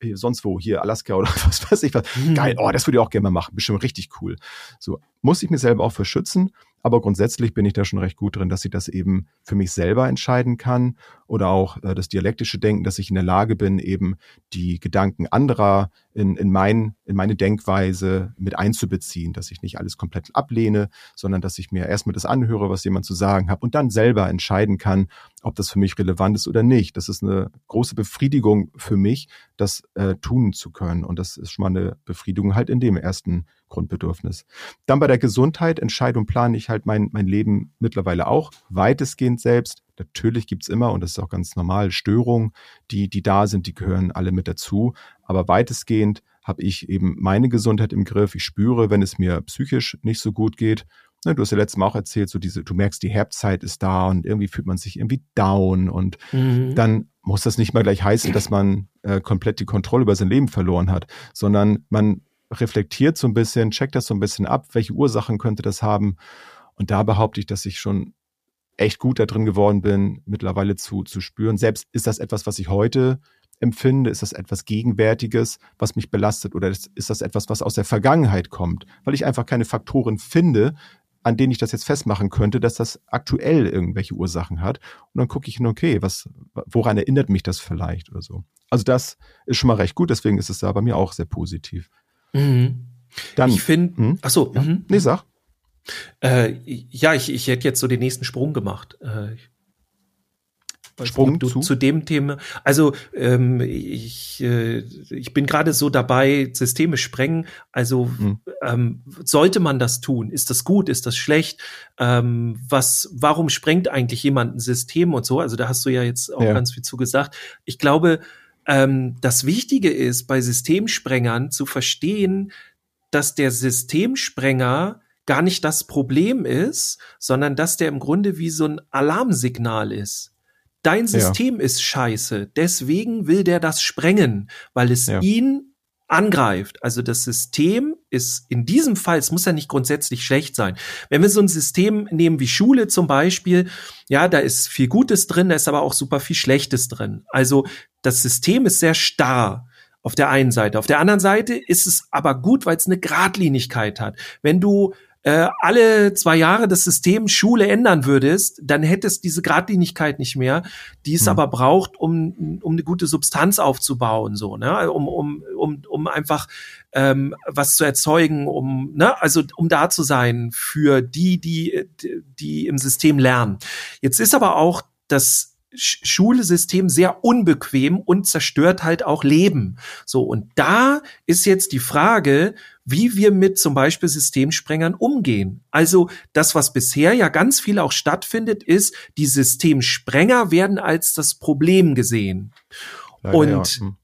C: hier sonst wo, hier Alaska oder was weiß ich was. Mhm. Geil. Oh, das würde ich auch gerne mal machen. Bestimmt richtig cool. So, muss ich mir selber auch verschützen. Aber grundsätzlich bin ich da schon recht gut drin, dass ich das eben für mich selber entscheiden kann oder auch äh, das dialektische Denken, dass ich in der Lage bin, eben die Gedanken anderer in, in, mein, in meine Denkweise mit einzubeziehen, dass ich nicht alles komplett ablehne, sondern dass ich mir erstmal das anhöre, was jemand zu sagen hat und dann selber entscheiden kann, ob das für mich relevant ist oder nicht. Das ist eine große Befriedigung für mich, das äh, tun zu können. Und das ist schon mal eine Befriedigung halt in dem ersten Grundbedürfnis. Dann bei der Gesundheit, Entscheidung plane ich halt mein, mein Leben mittlerweile auch weitestgehend selbst. Natürlich gibt's immer, und das ist auch ganz normal, Störungen, die, die da sind, die gehören alle mit dazu. Aber weitestgehend habe ich eben meine Gesundheit im Griff. Ich spüre, wenn es mir psychisch nicht so gut geht. Ne, du hast ja letztes Mal auch erzählt, so diese, du merkst, die Herbstzeit ist da und irgendwie fühlt man sich irgendwie down und mhm. dann muss das nicht mal gleich heißen, dass man äh, komplett die Kontrolle über sein Leben verloren hat, sondern man reflektiert so ein bisschen, checkt das so ein bisschen ab, welche Ursachen könnte das haben. Und da behaupte ich, dass ich schon echt gut da drin geworden bin, mittlerweile zu, zu spüren. Selbst ist das etwas, was ich heute empfinde? Ist das etwas Gegenwärtiges, was mich belastet? Oder ist, das etwas, was aus der Vergangenheit kommt? Weil ich einfach keine Faktoren finde, an denen ich das jetzt festmachen könnte, dass das aktuell irgendwelche Ursachen hat. Und dann gucke ich hin, okay, was, woran erinnert mich das vielleicht oder so. Also das ist schon mal recht gut, deswegen ist es da bei mir auch sehr positiv.
D: Mhm. Dann, ich finde, hm? ach so,
C: ja. Mhm. nee, sag.
D: Äh, ja, ich, ich hätte jetzt so den nächsten Sprung gemacht. Äh,
C: Sprung
D: nicht, zu? zu dem Thema. Also ähm, ich, äh, ich bin gerade so dabei, Systeme sprengen. Also hm. ähm, sollte man das tun? Ist das gut? Ist das schlecht? Ähm, was? Warum sprengt eigentlich jemand ein System und so? Also da hast du ja jetzt auch ja. ganz viel zu gesagt. Ich glaube, ähm, das Wichtige ist bei Systemsprengern zu verstehen, dass der Systemsprenger gar nicht das Problem ist, sondern dass der im Grunde wie so ein Alarmsignal ist. Dein System ja. ist scheiße, deswegen will der das sprengen, weil es ja. ihn angreift. Also das System ist in diesem Fall, es muss ja nicht grundsätzlich schlecht sein. Wenn wir so ein System nehmen wie Schule zum Beispiel, ja, da ist viel Gutes drin, da ist aber auch super viel Schlechtes drin. Also das System ist sehr starr auf der einen Seite. Auf der anderen Seite ist es aber gut, weil es eine Gradlinigkeit hat. Wenn du äh, alle zwei Jahre das System Schule ändern würdest, dann hättest diese Gradlinigkeit nicht mehr, die es mhm. aber braucht, um, um eine gute Substanz aufzubauen, so, ne? um, um, um, um einfach ähm, was zu erzeugen, um, ne, also um da zu sein für die, die, die im System lernen. Jetzt ist aber auch das Schulsystem sehr unbequem und zerstört halt auch Leben. So, und da ist jetzt die Frage, wie wir mit zum Beispiel Systemsprengern umgehen. Also das, was bisher ja ganz viel auch stattfindet, ist, die Systemsprenger werden als das Problem gesehen. Ja, und ja, ja. Hm.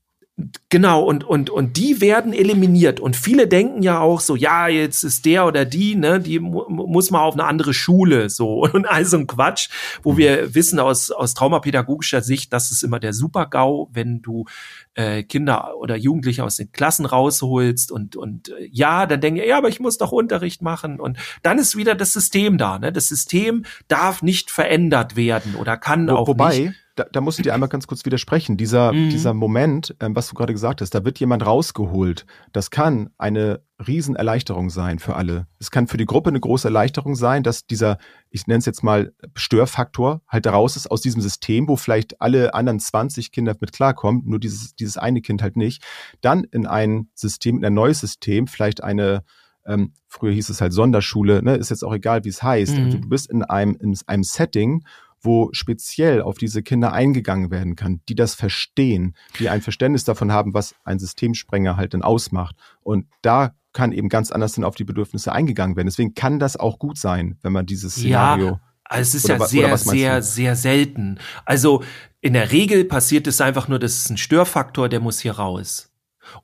D: Genau, und, und, und die werden eliminiert. Und viele denken ja auch so, ja, jetzt ist der oder die, ne, die mu muss mal auf eine andere Schule, so. Und all so ein Quatsch, wo mhm. wir wissen aus, aus traumapädagogischer Sicht, das ist immer der Super-GAU, wenn du äh, Kinder oder Jugendliche aus den Klassen rausholst und, und äh, ja, dann denken, ja, aber ich muss doch Unterricht machen. Und dann ist wieder das System da, ne? Das System darf nicht verändert werden oder kann Wo, auch
C: wobei,
D: nicht
C: da, da muss ich dir einmal ganz kurz widersprechen. Dieser, mhm. dieser Moment, ähm, was du gerade gesagt hast, da wird jemand rausgeholt. Das kann eine Riesenerleichterung sein für alle. Es kann für die Gruppe eine große Erleichterung sein, dass dieser, ich nenne es jetzt mal Störfaktor, halt raus ist aus diesem System, wo vielleicht alle anderen 20 Kinder mit klarkommen, nur dieses, dieses eine Kind halt nicht. Dann in ein System, in ein neues System, vielleicht eine, ähm, früher hieß es halt Sonderschule, ne, ist jetzt auch egal, wie es heißt. Mhm. Also du bist in einem, in einem Setting, wo speziell auf diese Kinder eingegangen werden kann, die das verstehen, die ein Verständnis davon haben, was ein Systemsprenger halt dann ausmacht. Und da kann eben ganz anders dann auf die Bedürfnisse eingegangen werden. Deswegen kann das auch gut sein, wenn man dieses Szenario.
D: Ja. Also es ist oder, ja sehr, sehr, sehr selten. Also in der Regel passiert es einfach nur, das ist ein Störfaktor, der muss hier raus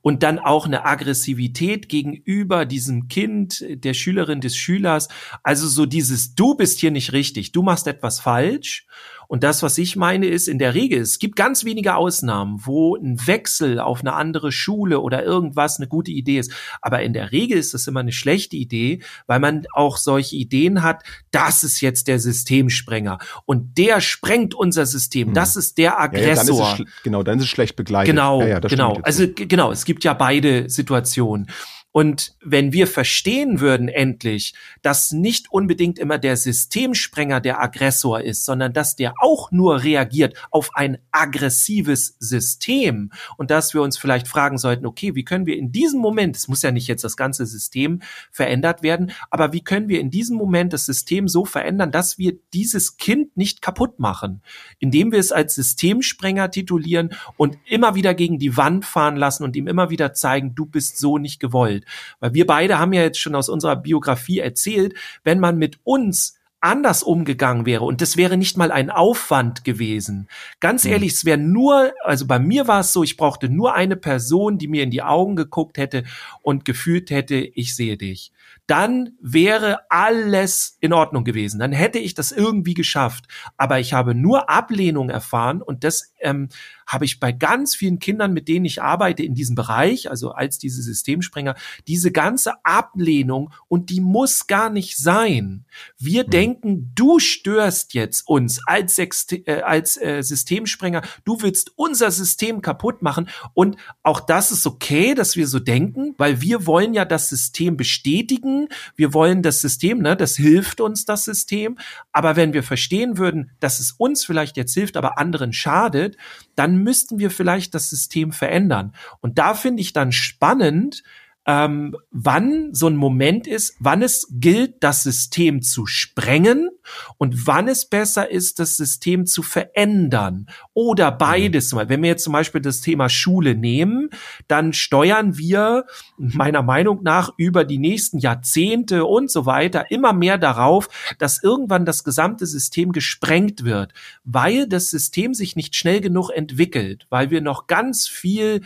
D: und dann auch eine Aggressivität gegenüber diesem Kind, der Schülerin, des Schülers. Also so dieses, du bist hier nicht richtig, du machst etwas falsch und das, was ich meine, ist in der Regel, es gibt ganz wenige Ausnahmen, wo ein Wechsel auf eine andere Schule oder irgendwas eine gute Idee ist. Aber in der Regel ist das immer eine schlechte Idee, weil man auch solche Ideen hat, das ist jetzt der Systemsprenger und der sprengt unser System. Hm. Das ist der Aggressor. Ja,
C: dann genau, dann ist es schlecht begleitet.
D: Genau, ja, genau. Also genau, es gibt ja beide Situationen. Und wenn wir verstehen würden endlich, dass nicht unbedingt immer der Systemsprenger der Aggressor ist, sondern dass der auch nur reagiert auf ein aggressives System und dass wir uns vielleicht fragen sollten, okay, wie können wir in diesem Moment, es muss ja nicht jetzt das ganze System verändert werden, aber wie können wir in diesem Moment das System so verändern, dass wir dieses Kind nicht kaputt machen, indem wir es als Systemsprenger titulieren und immer wieder gegen die Wand fahren lassen und ihm immer wieder zeigen, du bist so nicht gewollt. Weil wir beide haben ja jetzt schon aus unserer Biografie erzählt, wenn man mit uns anders umgegangen wäre und das wäre nicht mal ein Aufwand gewesen. Ganz mhm. ehrlich, es wäre nur, also bei mir war es so, ich brauchte nur eine Person, die mir in die Augen geguckt hätte und gefühlt hätte, ich sehe dich dann wäre alles in Ordnung gewesen. Dann hätte ich das irgendwie geschafft. Aber ich habe nur Ablehnung erfahren und das ähm, habe ich bei ganz vielen Kindern, mit denen ich arbeite in diesem Bereich, also als diese Systemsprenger, diese ganze Ablehnung und die muss gar nicht sein. Wir mhm. denken, du störst jetzt uns als, äh, als äh, Systemsprenger, du willst unser System kaputt machen und auch das ist okay, dass wir so denken, weil wir wollen ja das System bestätigen, wir wollen das System, ne, das hilft uns das System, aber wenn wir verstehen würden, dass es uns vielleicht jetzt hilft, aber anderen schadet, dann müssten wir vielleicht das System verändern. Und da finde ich dann spannend, ähm, wann so ein Moment ist, wann es gilt, das System zu sprengen und wann es besser ist, das System zu verändern oder beides. Mhm. Wenn wir jetzt zum Beispiel das Thema Schule nehmen, dann steuern wir meiner Meinung nach über die nächsten Jahrzehnte und so weiter immer mehr darauf, dass irgendwann das gesamte System gesprengt wird, weil das System sich nicht schnell genug entwickelt, weil wir noch ganz viel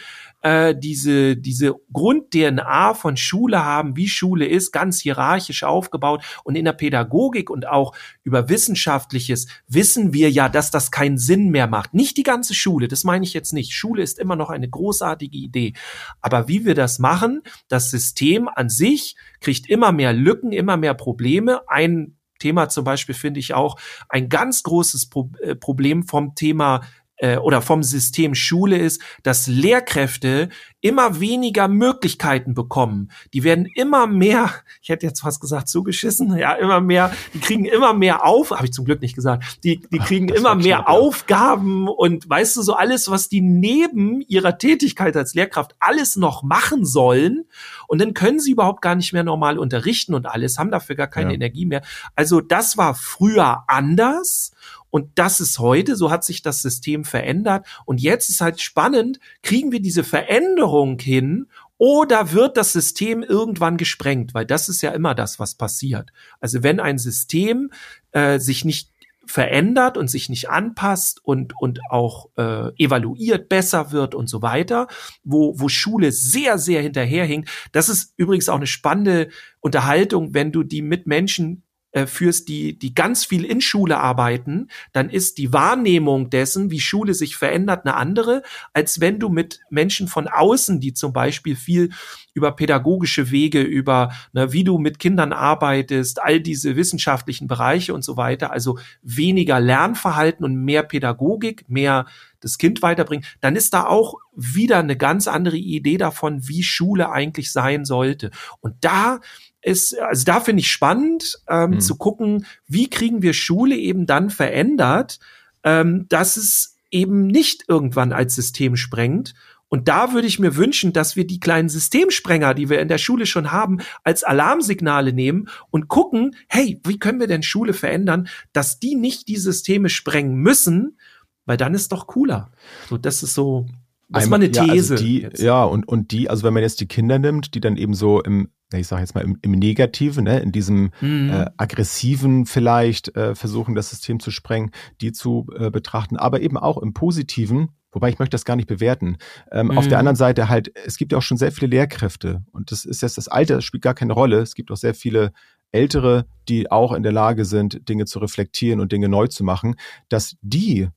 D: äh, diese, diese Grund-DNA von Schule haben, wie Schule ist, ganz hierarchisch aufgebaut. Und in der Pädagogik und auch über Wissenschaftliches wissen wir ja, dass das keinen Sinn mehr macht. Nicht die ganze Schule, das meine ich jetzt nicht. Schule ist immer noch eine großartige Idee. Aber wie wir das machen, das System an sich kriegt immer mehr Lücken, immer mehr Probleme. Ein Thema zum Beispiel finde ich auch ein ganz großes äh, Problem vom Thema äh, oder vom System Schule ist, dass Lehrkräfte immer weniger Möglichkeiten bekommen. Die werden immer mehr, ich hätte jetzt fast gesagt zugeschissen, ja, immer mehr, die kriegen immer mehr auf, habe ich zum Glück nicht gesagt, die, die kriegen Ach, immer mehr knapp, Aufgaben und weißt du, so alles, was die neben ihrer Tätigkeit als Lehrkraft alles noch machen sollen und dann können sie überhaupt gar nicht mehr normal unterrichten und alles, haben dafür gar keine ja. Energie mehr. Also das war früher anders Und das ist heute, so hat sich das System verändert. Und jetzt ist halt spannend, kriegen wir diese Veränderung hin oder wird das System irgendwann gesprengt? Weil das ist ja immer das, was passiert. Also wenn ein System äh, sich nicht verändert und sich nicht anpasst und, und auch äh, evaluiert, besser wird und so weiter, wo, wo Schule sehr, sehr hinterherhinkt. Das ist übrigens auch eine spannende Unterhaltung, wenn du die mit Menschen äh, führst, die, die ganz viel in Schule arbeiten, dann ist die Wahrnehmung dessen, wie Schule sich verändert, eine andere, als wenn du mit Menschen von außen, die zum Beispiel viel über pädagogische Wege, über ne, wie du mit Kindern arbeitest, all diese wissenschaftlichen Bereiche und so weiter, also weniger Lernverhalten und mehr Pädagogik, mehr das Kind weiterbringen, dann ist da auch wieder eine ganz andere Idee davon, wie Schule eigentlich sein sollte. Und da ist, also da finde ich spannend ähm, mhm. zu gucken, wie kriegen wir Schule eben dann verändert, ähm, dass es eben nicht irgendwann als System sprengt. Und da würde ich mir wünschen, dass wir die kleinen Systemsprenger, die wir in der Schule schon haben, als Alarmsignale nehmen und gucken, hey, wie können wir denn Schule verändern, dass die nicht die Systeme sprengen müssen, weil dann ist doch cooler. So, das ist so, das ist mal eine These.
C: Ja, also die, ja, und, und die, also wenn man jetzt die Kinder nimmt, die dann eben so im ich sage jetzt mal im, im Negativen, ne, in diesem mhm. äh, aggressiven vielleicht äh, versuchen, das System zu sprengen, die zu äh, betrachten, aber eben auch im Positiven, wobei ich möchte das gar nicht bewerten. Ähm, mhm. Auf der mhm. anderen Seite halt, es gibt ja auch schon sehr viele Lehrkräfte und das ist jetzt das Alter, das spielt gar keine Rolle. Es gibt auch sehr viele Ältere, die auch in der Lage sind, Dinge zu reflektieren und Dinge neu zu machen, dass die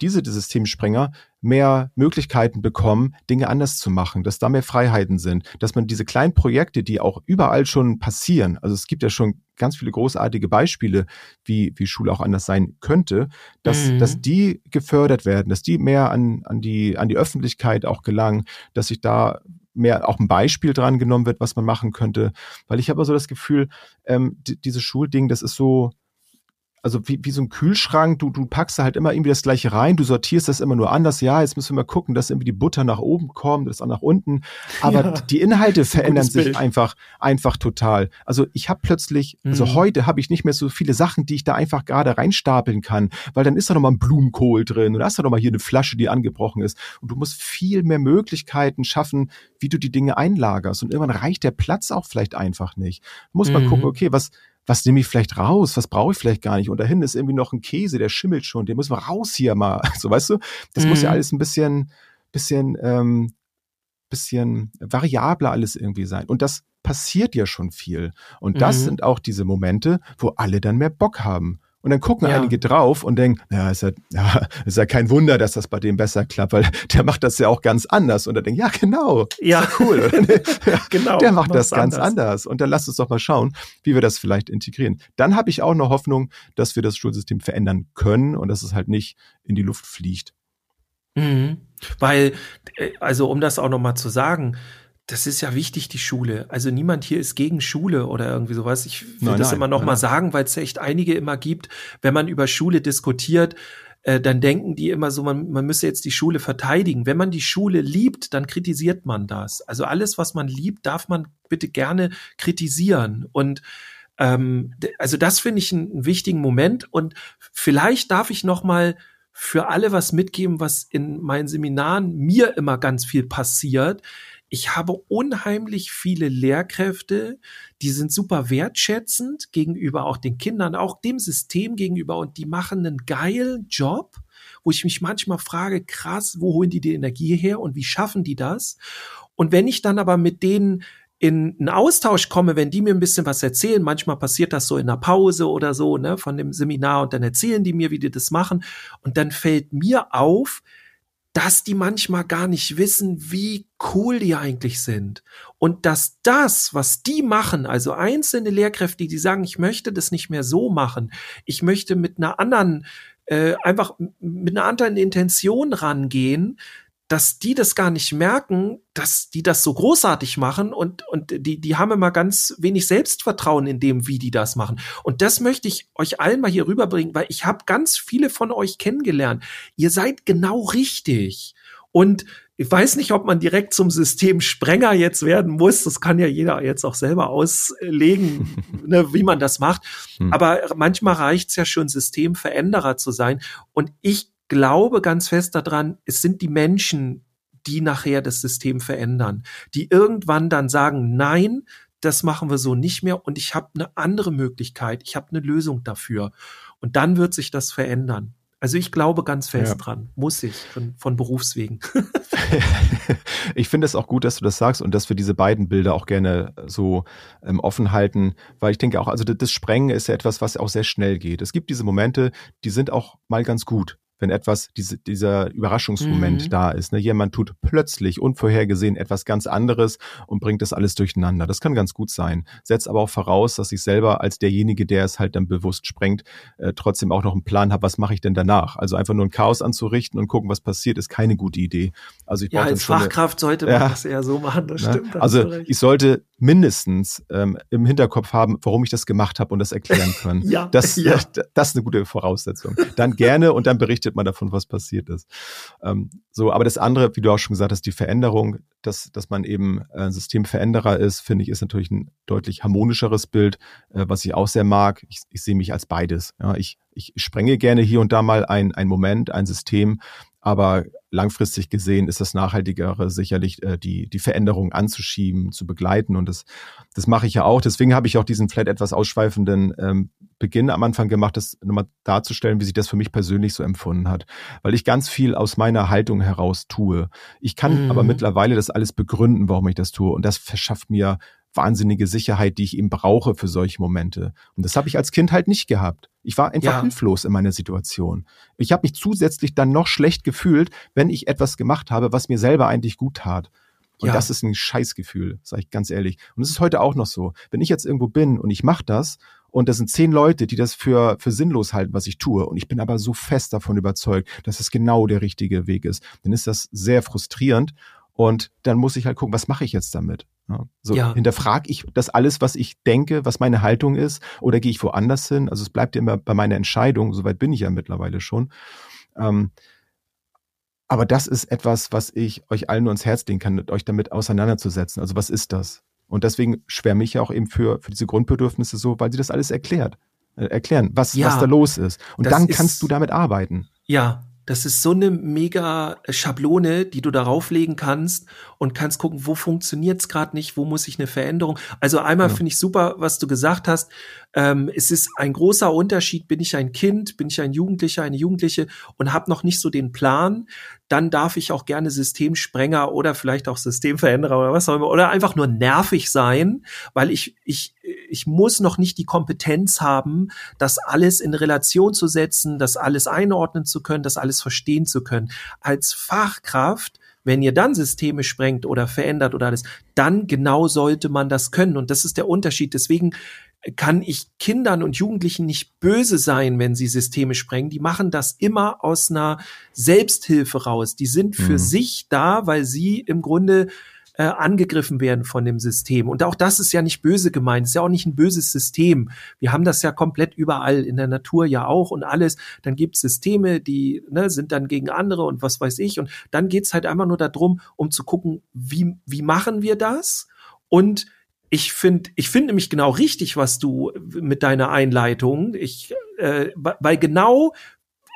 C: diese Systemsprenger mehr Möglichkeiten bekommen, Dinge anders zu machen, dass da mehr Freiheiten sind, dass man diese kleinen Projekte, die auch überall schon passieren, also es gibt ja schon ganz viele großartige Beispiele, wie, wie Schule auch anders sein könnte, dass, mhm. dass die gefördert werden, dass die mehr an, an, die, an die Öffentlichkeit auch gelangen, dass sich da mehr auch ein Beispiel dran genommen wird, was man machen könnte. Weil ich habe so das Gefühl, ähm, dieses Schulding, das ist so, also wie, wie so ein Kühlschrank, du, du packst da halt immer irgendwie das gleiche rein, du sortierst das immer nur anders. Ja, jetzt müssen wir mal gucken, dass irgendwie die Butter nach oben kommt, das auch nach unten. Aber ja, die Inhalte verändern sich Bild. einfach, einfach total. Also ich habe plötzlich, also mhm. heute habe ich nicht mehr so viele Sachen, die ich da einfach gerade reinstapeln kann, weil dann ist da noch mal ein Blumenkohl drin und da hast du noch mal hier eine Flasche, die angebrochen ist. Und du musst viel mehr Möglichkeiten schaffen, wie du die Dinge einlagerst. Und irgendwann reicht der Platz auch vielleicht einfach nicht. Muss man mhm. gucken, okay, was, was nehme ich vielleicht raus, was brauche ich vielleicht gar nicht. Und dahin ist irgendwie noch ein Käse, der schimmelt schon, den müssen wir raus hier mal. So, weißt du, das mhm. muss ja mhm. alles ein bisschen, bisschen, ähm, bisschen variabler alles irgendwie sein. Und das passiert ja schon viel. Und das mhm. sind auch diese Momente, wo alle dann mehr Bock haben. Und dann gucken ja. einige drauf und denken, ja, ist ja, ja, ist ja kein Wunder, dass das bei dem besser klappt, weil der macht das ja auch ganz anders. Und dann denken, ja, genau, ja, cool. ja, genau, der macht das ganz anders. anders. Und dann lasst uns doch mal schauen, wie wir das vielleicht integrieren. Dann habe ich auch noch Hoffnung, dass wir das Schulsystem verändern können und dass es halt nicht in die Luft fliegt.
D: Mhm. Weil, äh, also um das auch noch mal zu sagen, das ist ja wichtig, die Schule. Also niemand hier ist gegen Schule oder irgendwie sowas. Ich will nein, das nein, immer noch nein, mal sagen, weil es echt einige immer gibt, wenn man über Schule diskutiert, äh, dann denken die immer so, man, man müsse jetzt die Schule verteidigen. Wenn man die Schule liebt, dann kritisiert man das. Also alles, was man liebt, darf man bitte gerne kritisieren. Und ähm, also das finde ich einen, einen wichtigen Moment. Und vielleicht darf ich noch mal für alle was mitgeben, was in meinen Seminaren mir immer ganz viel passiert ich habe unheimlich viele Lehrkräfte, die sind super wertschätzend gegenüber auch den Kindern, auch dem System gegenüber und die machen einen geilen Job, wo ich mich manchmal frage, krass, wo holen die die Energie her und wie schaffen die das? Und wenn ich dann aber mit denen in einen Austausch komme, wenn die mir ein bisschen was erzählen, manchmal passiert das so in einer Pause oder so, ne, von dem Seminar und dann erzählen die mir, wie die das machen und dann fällt mir auf, dass die manchmal gar nicht wissen, wie cool die eigentlich sind. Und dass das, was die machen, also einzelne Lehrkräfte, die sagen, ich möchte das nicht mehr so machen, ich möchte mit einer anderen, äh, einfach mit einer anderen Intention rangehen, dass die das gar nicht merken, dass die das so großartig machen und, und die, die haben immer ganz wenig Selbstvertrauen in dem, wie die das machen. Und das möchte ich euch allen mal hier rüberbringen, weil ich habe ganz viele von euch kennengelernt. Ihr seid genau richtig. Und ich weiß nicht, ob man direkt zum Systemsprenger jetzt werden muss. Das kann ja jeder jetzt auch selber auslegen, ne, wie man das macht. Hm. Aber manchmal reicht's ja schon, Systemveränderer zu sein. Und ich glaube ganz fest daran, es sind die Menschen, die nachher das System verändern, die irgendwann dann sagen, nein, das machen wir so nicht mehr und ich habe eine andere Möglichkeit, ich habe eine Lösung dafür. Und dann wird sich das verändern. Also ich glaube ganz fest ja. dran, muss ich von, von Berufswegen.
C: ich finde es auch gut, dass du das sagst und dass wir diese beiden Bilder auch gerne so ähm, offen halten, weil ich denke auch, also das Sprengen ist ja etwas, was auch sehr schnell geht. Es gibt diese Momente, die sind auch mal ganz gut wenn etwas, diese, dieser Überraschungsmoment mhm. da ist. Ne? Jemand tut plötzlich unvorhergesehen etwas ganz anderes und bringt das alles durcheinander. Das kann ganz gut sein. Setzt aber auch voraus, dass ich selber als derjenige, der es halt dann bewusst sprengt, äh, trotzdem auch noch einen Plan habe, was mache ich denn danach? Also einfach nur ein Chaos anzurichten und gucken, was passiert, ist keine gute Idee. Also ich
D: ja, als Fachkraft eine, sollte man ja, das eher so machen, das ne? stimmt.
C: Das also ich sollte mindestens ähm, im Hinterkopf haben, warum ich das gemacht habe und das erklären können. ja, das, ja. das ist eine gute Voraussetzung. Dann gerne und dann berichtet berichtet man davon, was passiert ist. Ähm, so, aber das andere, wie du auch schon gesagt hast, die Veränderung, dass, dass man eben äh, Systemveränderer ist, finde ich, ist natürlich ein deutlich harmonischeres Bild, äh, was ich auch sehr mag. Ich, ich sehe mich als beides. Ja, ich, ich sprenge gerne hier und da mal ein, ein Moment, ein System, aber langfristig gesehen ist das Nachhaltigere sicherlich äh, die, die Veränderung anzuschieben, zu begleiten. Und das, das mache ich ja auch. Deswegen habe ich auch diesen vielleicht etwas ausschweifenden ähm, Beginn am Anfang gemacht, das nochmal darzustellen, wie sich das für mich persönlich so empfunden hat. Weil ich ganz viel aus meiner Haltung heraus tue. Ich kann mhm. aber mittlerweile das alles begründen, warum ich das tue. Und das verschafft mir wahnsinnige Sicherheit, die ich eben brauche für solche Momente. Und das habe ich als Kind halt nicht gehabt. Ich war einfach ja. hilflos in meiner Situation. Ich habe mich zusätzlich dann noch schlecht gefühlt, wenn ich etwas gemacht habe, was mir selber eigentlich gut tat. Und ja. das ist ein Scheißgefühl, sage ich ganz ehrlich. Und es ist heute auch noch so. Wenn ich jetzt irgendwo bin und ich mache das und das sind zehn Leute, die das für, für sinnlos halten, was ich tue, und ich bin aber so fest davon überzeugt, dass es genau der richtige Weg ist, dann ist das sehr frustrierend. Und dann muss ich halt gucken, was mache ich jetzt damit? Ja, so ja. hinterfrage ich das alles, was ich denke, was meine Haltung ist, oder gehe ich woanders hin? Also es bleibt ja immer bei meiner Entscheidung, soweit bin ich ja mittlerweile schon. Ähm, aber das ist etwas, was ich euch allen nur ans Herz legen kann, euch damit auseinanderzusetzen. Also was ist das? Und deswegen schwärme ich ja auch eben für, für diese Grundbedürfnisse so, weil sie das alles erklärt. Äh, erklären, was, ja, was da los ist. Und dann kannst du damit arbeiten.
D: Ja, das ist so eine mega Schablone, die du darauf legen kannst und kannst gucken, wo funktioniert's gerade nicht, wo muss ich eine Veränderung. Also einmal ja. finde ich super, was du gesagt hast. Ähm, es ist ein großer Unterschied, bin ich ein Kind, bin ich ein Jugendlicher, eine Jugendliche und habe noch nicht so den Plan, dann darf ich auch gerne Systemsprenger oder vielleicht auch Systemveränderer oder was auch immer oder einfach nur nervig sein, weil ich ich ich muss noch nicht die Kompetenz haben, das alles in Relation zu setzen, das alles einordnen zu können, das alles verstehen zu können. Als Fachkraft wenn ihr dann Systeme sprengt oder verändert oder alles, dann genau sollte man das können. Und das ist der Unterschied. Deswegen kann ich Kindern und Jugendlichen nicht böse sein, wenn sie Systeme sprengen. Die machen das immer aus einer Selbsthilfe raus. Die sind für mhm. sich da, weil sie im Grunde äh, angegriffen werden von dem System. Und auch das ist ja nicht böse gemeint, ist ja auch nicht ein böses System. Wir haben das ja komplett überall in der Natur ja auch und alles. Dann gibt es Systeme, die ne, sind dann gegen andere und was weiß ich. Und dann geht's halt einfach nur darum, um zu gucken, wie, wie machen wir das? Und ich finde, ich finde nämlich genau richtig, was du mit deiner Einleitung, ich, äh, weil genau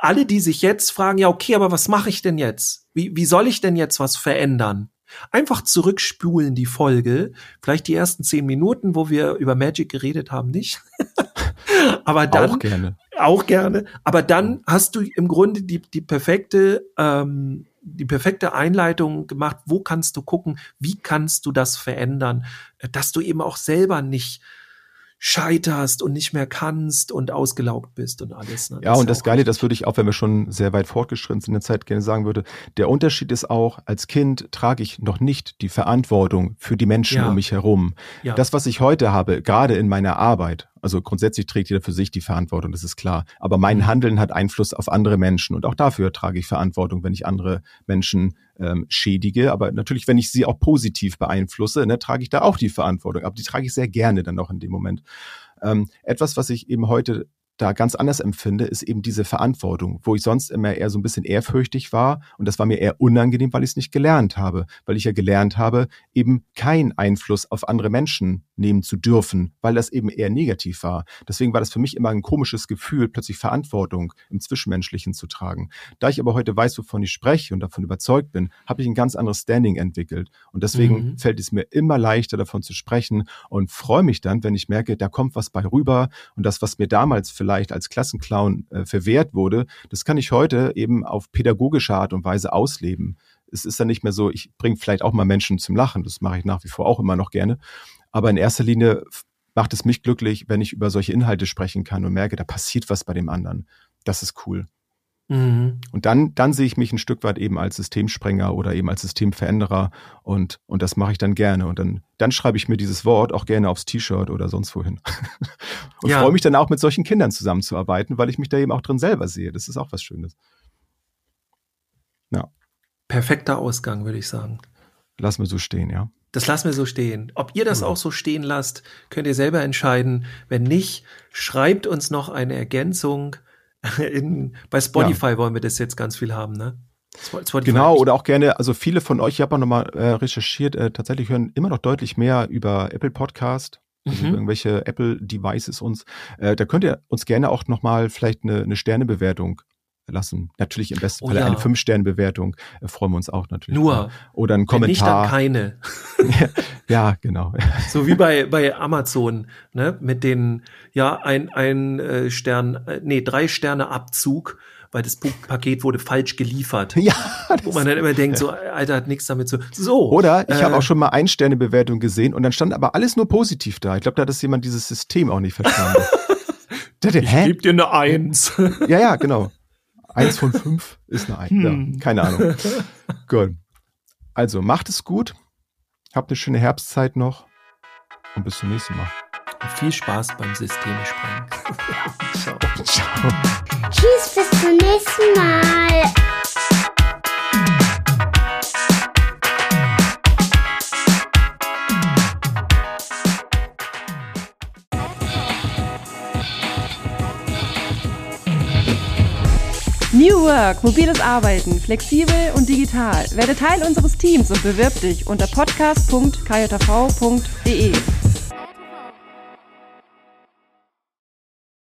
D: alle, die sich jetzt fragen, ja, okay, aber was mache ich denn jetzt? Wie, wie soll ich denn jetzt was verändern? Einfach zurückspulen die Folge, vielleicht die ersten zehn Minuten, wo wir über Magic geredet haben, nicht. aber dann
C: auch gerne.
D: Auch gerne. Aber dann hast du im Grunde die, die perfekte ähm, die perfekte Einleitung gemacht, wo kannst du gucken, wie kannst du das verändern, dass du eben auch selber nicht scheiterst und nicht mehr kannst und ausgelaugt bist und alles.
C: Ne? Ja, und das Geile, das würde ich auch, wenn wir schon sehr weit fortgeschritten sind in der Zeit, gerne sagen würde, der Unterschied ist auch, als Kind trage ich noch nicht die Verantwortung für die Menschen ja. um mich herum. Ja. Das, was ich heute habe, gerade in meiner Arbeit, also grundsätzlich trägt jeder für sich die Verantwortung, das ist klar. Aber mein mhm. Handeln hat Einfluss auf andere Menschen und auch dafür trage ich Verantwortung, wenn ich andere Menschen ähm, schädige. Aber natürlich, wenn ich sie auch positiv beeinflusse, ne, trage ich da auch die Verantwortung. Aber die trage ich sehr gerne dann noch in dem Moment. Ähm, etwas, was ich eben heute da ganz anders empfinde, ist eben diese Verantwortung, wo ich sonst immer eher so ein bisschen ehrfürchtig war und das war mir eher unangenehm, weil ich es nicht gelernt habe, weil ich ja gelernt habe, eben keinen Einfluss auf andere Menschen nehmen zu dürfen, weil das eben eher negativ war. Deswegen war das für mich immer ein komisches Gefühl, plötzlich Verantwortung im Zwischenmenschlichen zu tragen. Da ich aber heute weiß, wovon ich spreche und davon überzeugt bin, habe ich ein ganz anderes Standing entwickelt und deswegen mhm. fällt es mir immer leichter davon zu sprechen und freue mich dann, wenn ich merke, da kommt was bei rüber und das, was mir damals vielleicht als Klassenclown äh, verwehrt wurde, das kann ich heute eben auf pädagogische Art und Weise ausleben. Es ist dann nicht mehr so, ich bringe vielleicht auch mal Menschen zum Lachen, das mache ich nach wie vor auch immer noch gerne. Aber in erster Linie macht es mich glücklich, wenn ich über solche Inhalte sprechen kann und merke, da passiert was bei dem anderen. Das ist cool. Mhm. Und dann, dann sehe ich mich ein Stück weit eben als Systemsprenger oder eben als Systemveränderer und, und das mache ich dann gerne. Und dann, dann schreibe ich mir dieses Wort auch gerne aufs T-Shirt oder sonst wohin. und ja. freue mich dann auch mit solchen Kindern zusammenzuarbeiten, weil ich mich da eben auch drin selber sehe. Das ist auch was Schönes.
D: Ja. Perfekter Ausgang, würde ich sagen.
C: Lass mir so stehen, ja.
D: Das lassen wir so stehen. Ob ihr das auch so stehen lasst, könnt ihr selber entscheiden. Wenn nicht, schreibt uns noch eine Ergänzung In, bei Spotify ja. wollen wir das jetzt ganz viel haben, ne?
C: Spotify genau, oder auch gerne, also viele von euch, ich habe auch nochmal äh, recherchiert, äh, tatsächlich hören immer noch deutlich mehr über Apple Podcast, also mhm. irgendwelche Apple Devices uns. Äh, da könnt ihr uns gerne auch nochmal vielleicht eine, eine Sternebewertung lassen. Natürlich im besten oh, Fall ja. eine Fünf-Sterne-Bewertung. Äh, freuen wir uns auch natürlich.
D: Nur.
C: Oder ein Kommentar. Nicht dann
D: keine.
C: ja, genau.
D: So wie bei, bei Amazon, ne? Mit den, ja, ein, ein äh, Stern, äh, nee, drei Sterne Abzug, weil das Paket wurde falsch geliefert. Ja. Wo man dann immer denkt, so, Alter, hat nichts damit zu. So.
C: Oder ich äh, habe auch schon mal Ein-Sterne-Bewertung gesehen und dann stand aber alles nur positiv da. Ich glaube, da hat das jemand dieses System auch nicht verstanden.
D: ich gebe dir eine Eins.
C: ja, ja, genau. Eins von fünf ist eine Eins. Hm. Ja, keine Ahnung. gut. Also macht es gut. Habt eine schöne Herbstzeit noch. Und bis zum nächsten Mal.
D: Und viel Spaß beim Systeme sprengen.
B: Ciao. Ciao. Tschüss, bis zum nächsten Mal.
A: New Work, mobiles Arbeiten, flexibel und digital. Werde Teil unseres Teams und bewirb dich unter podcast.kjv.de.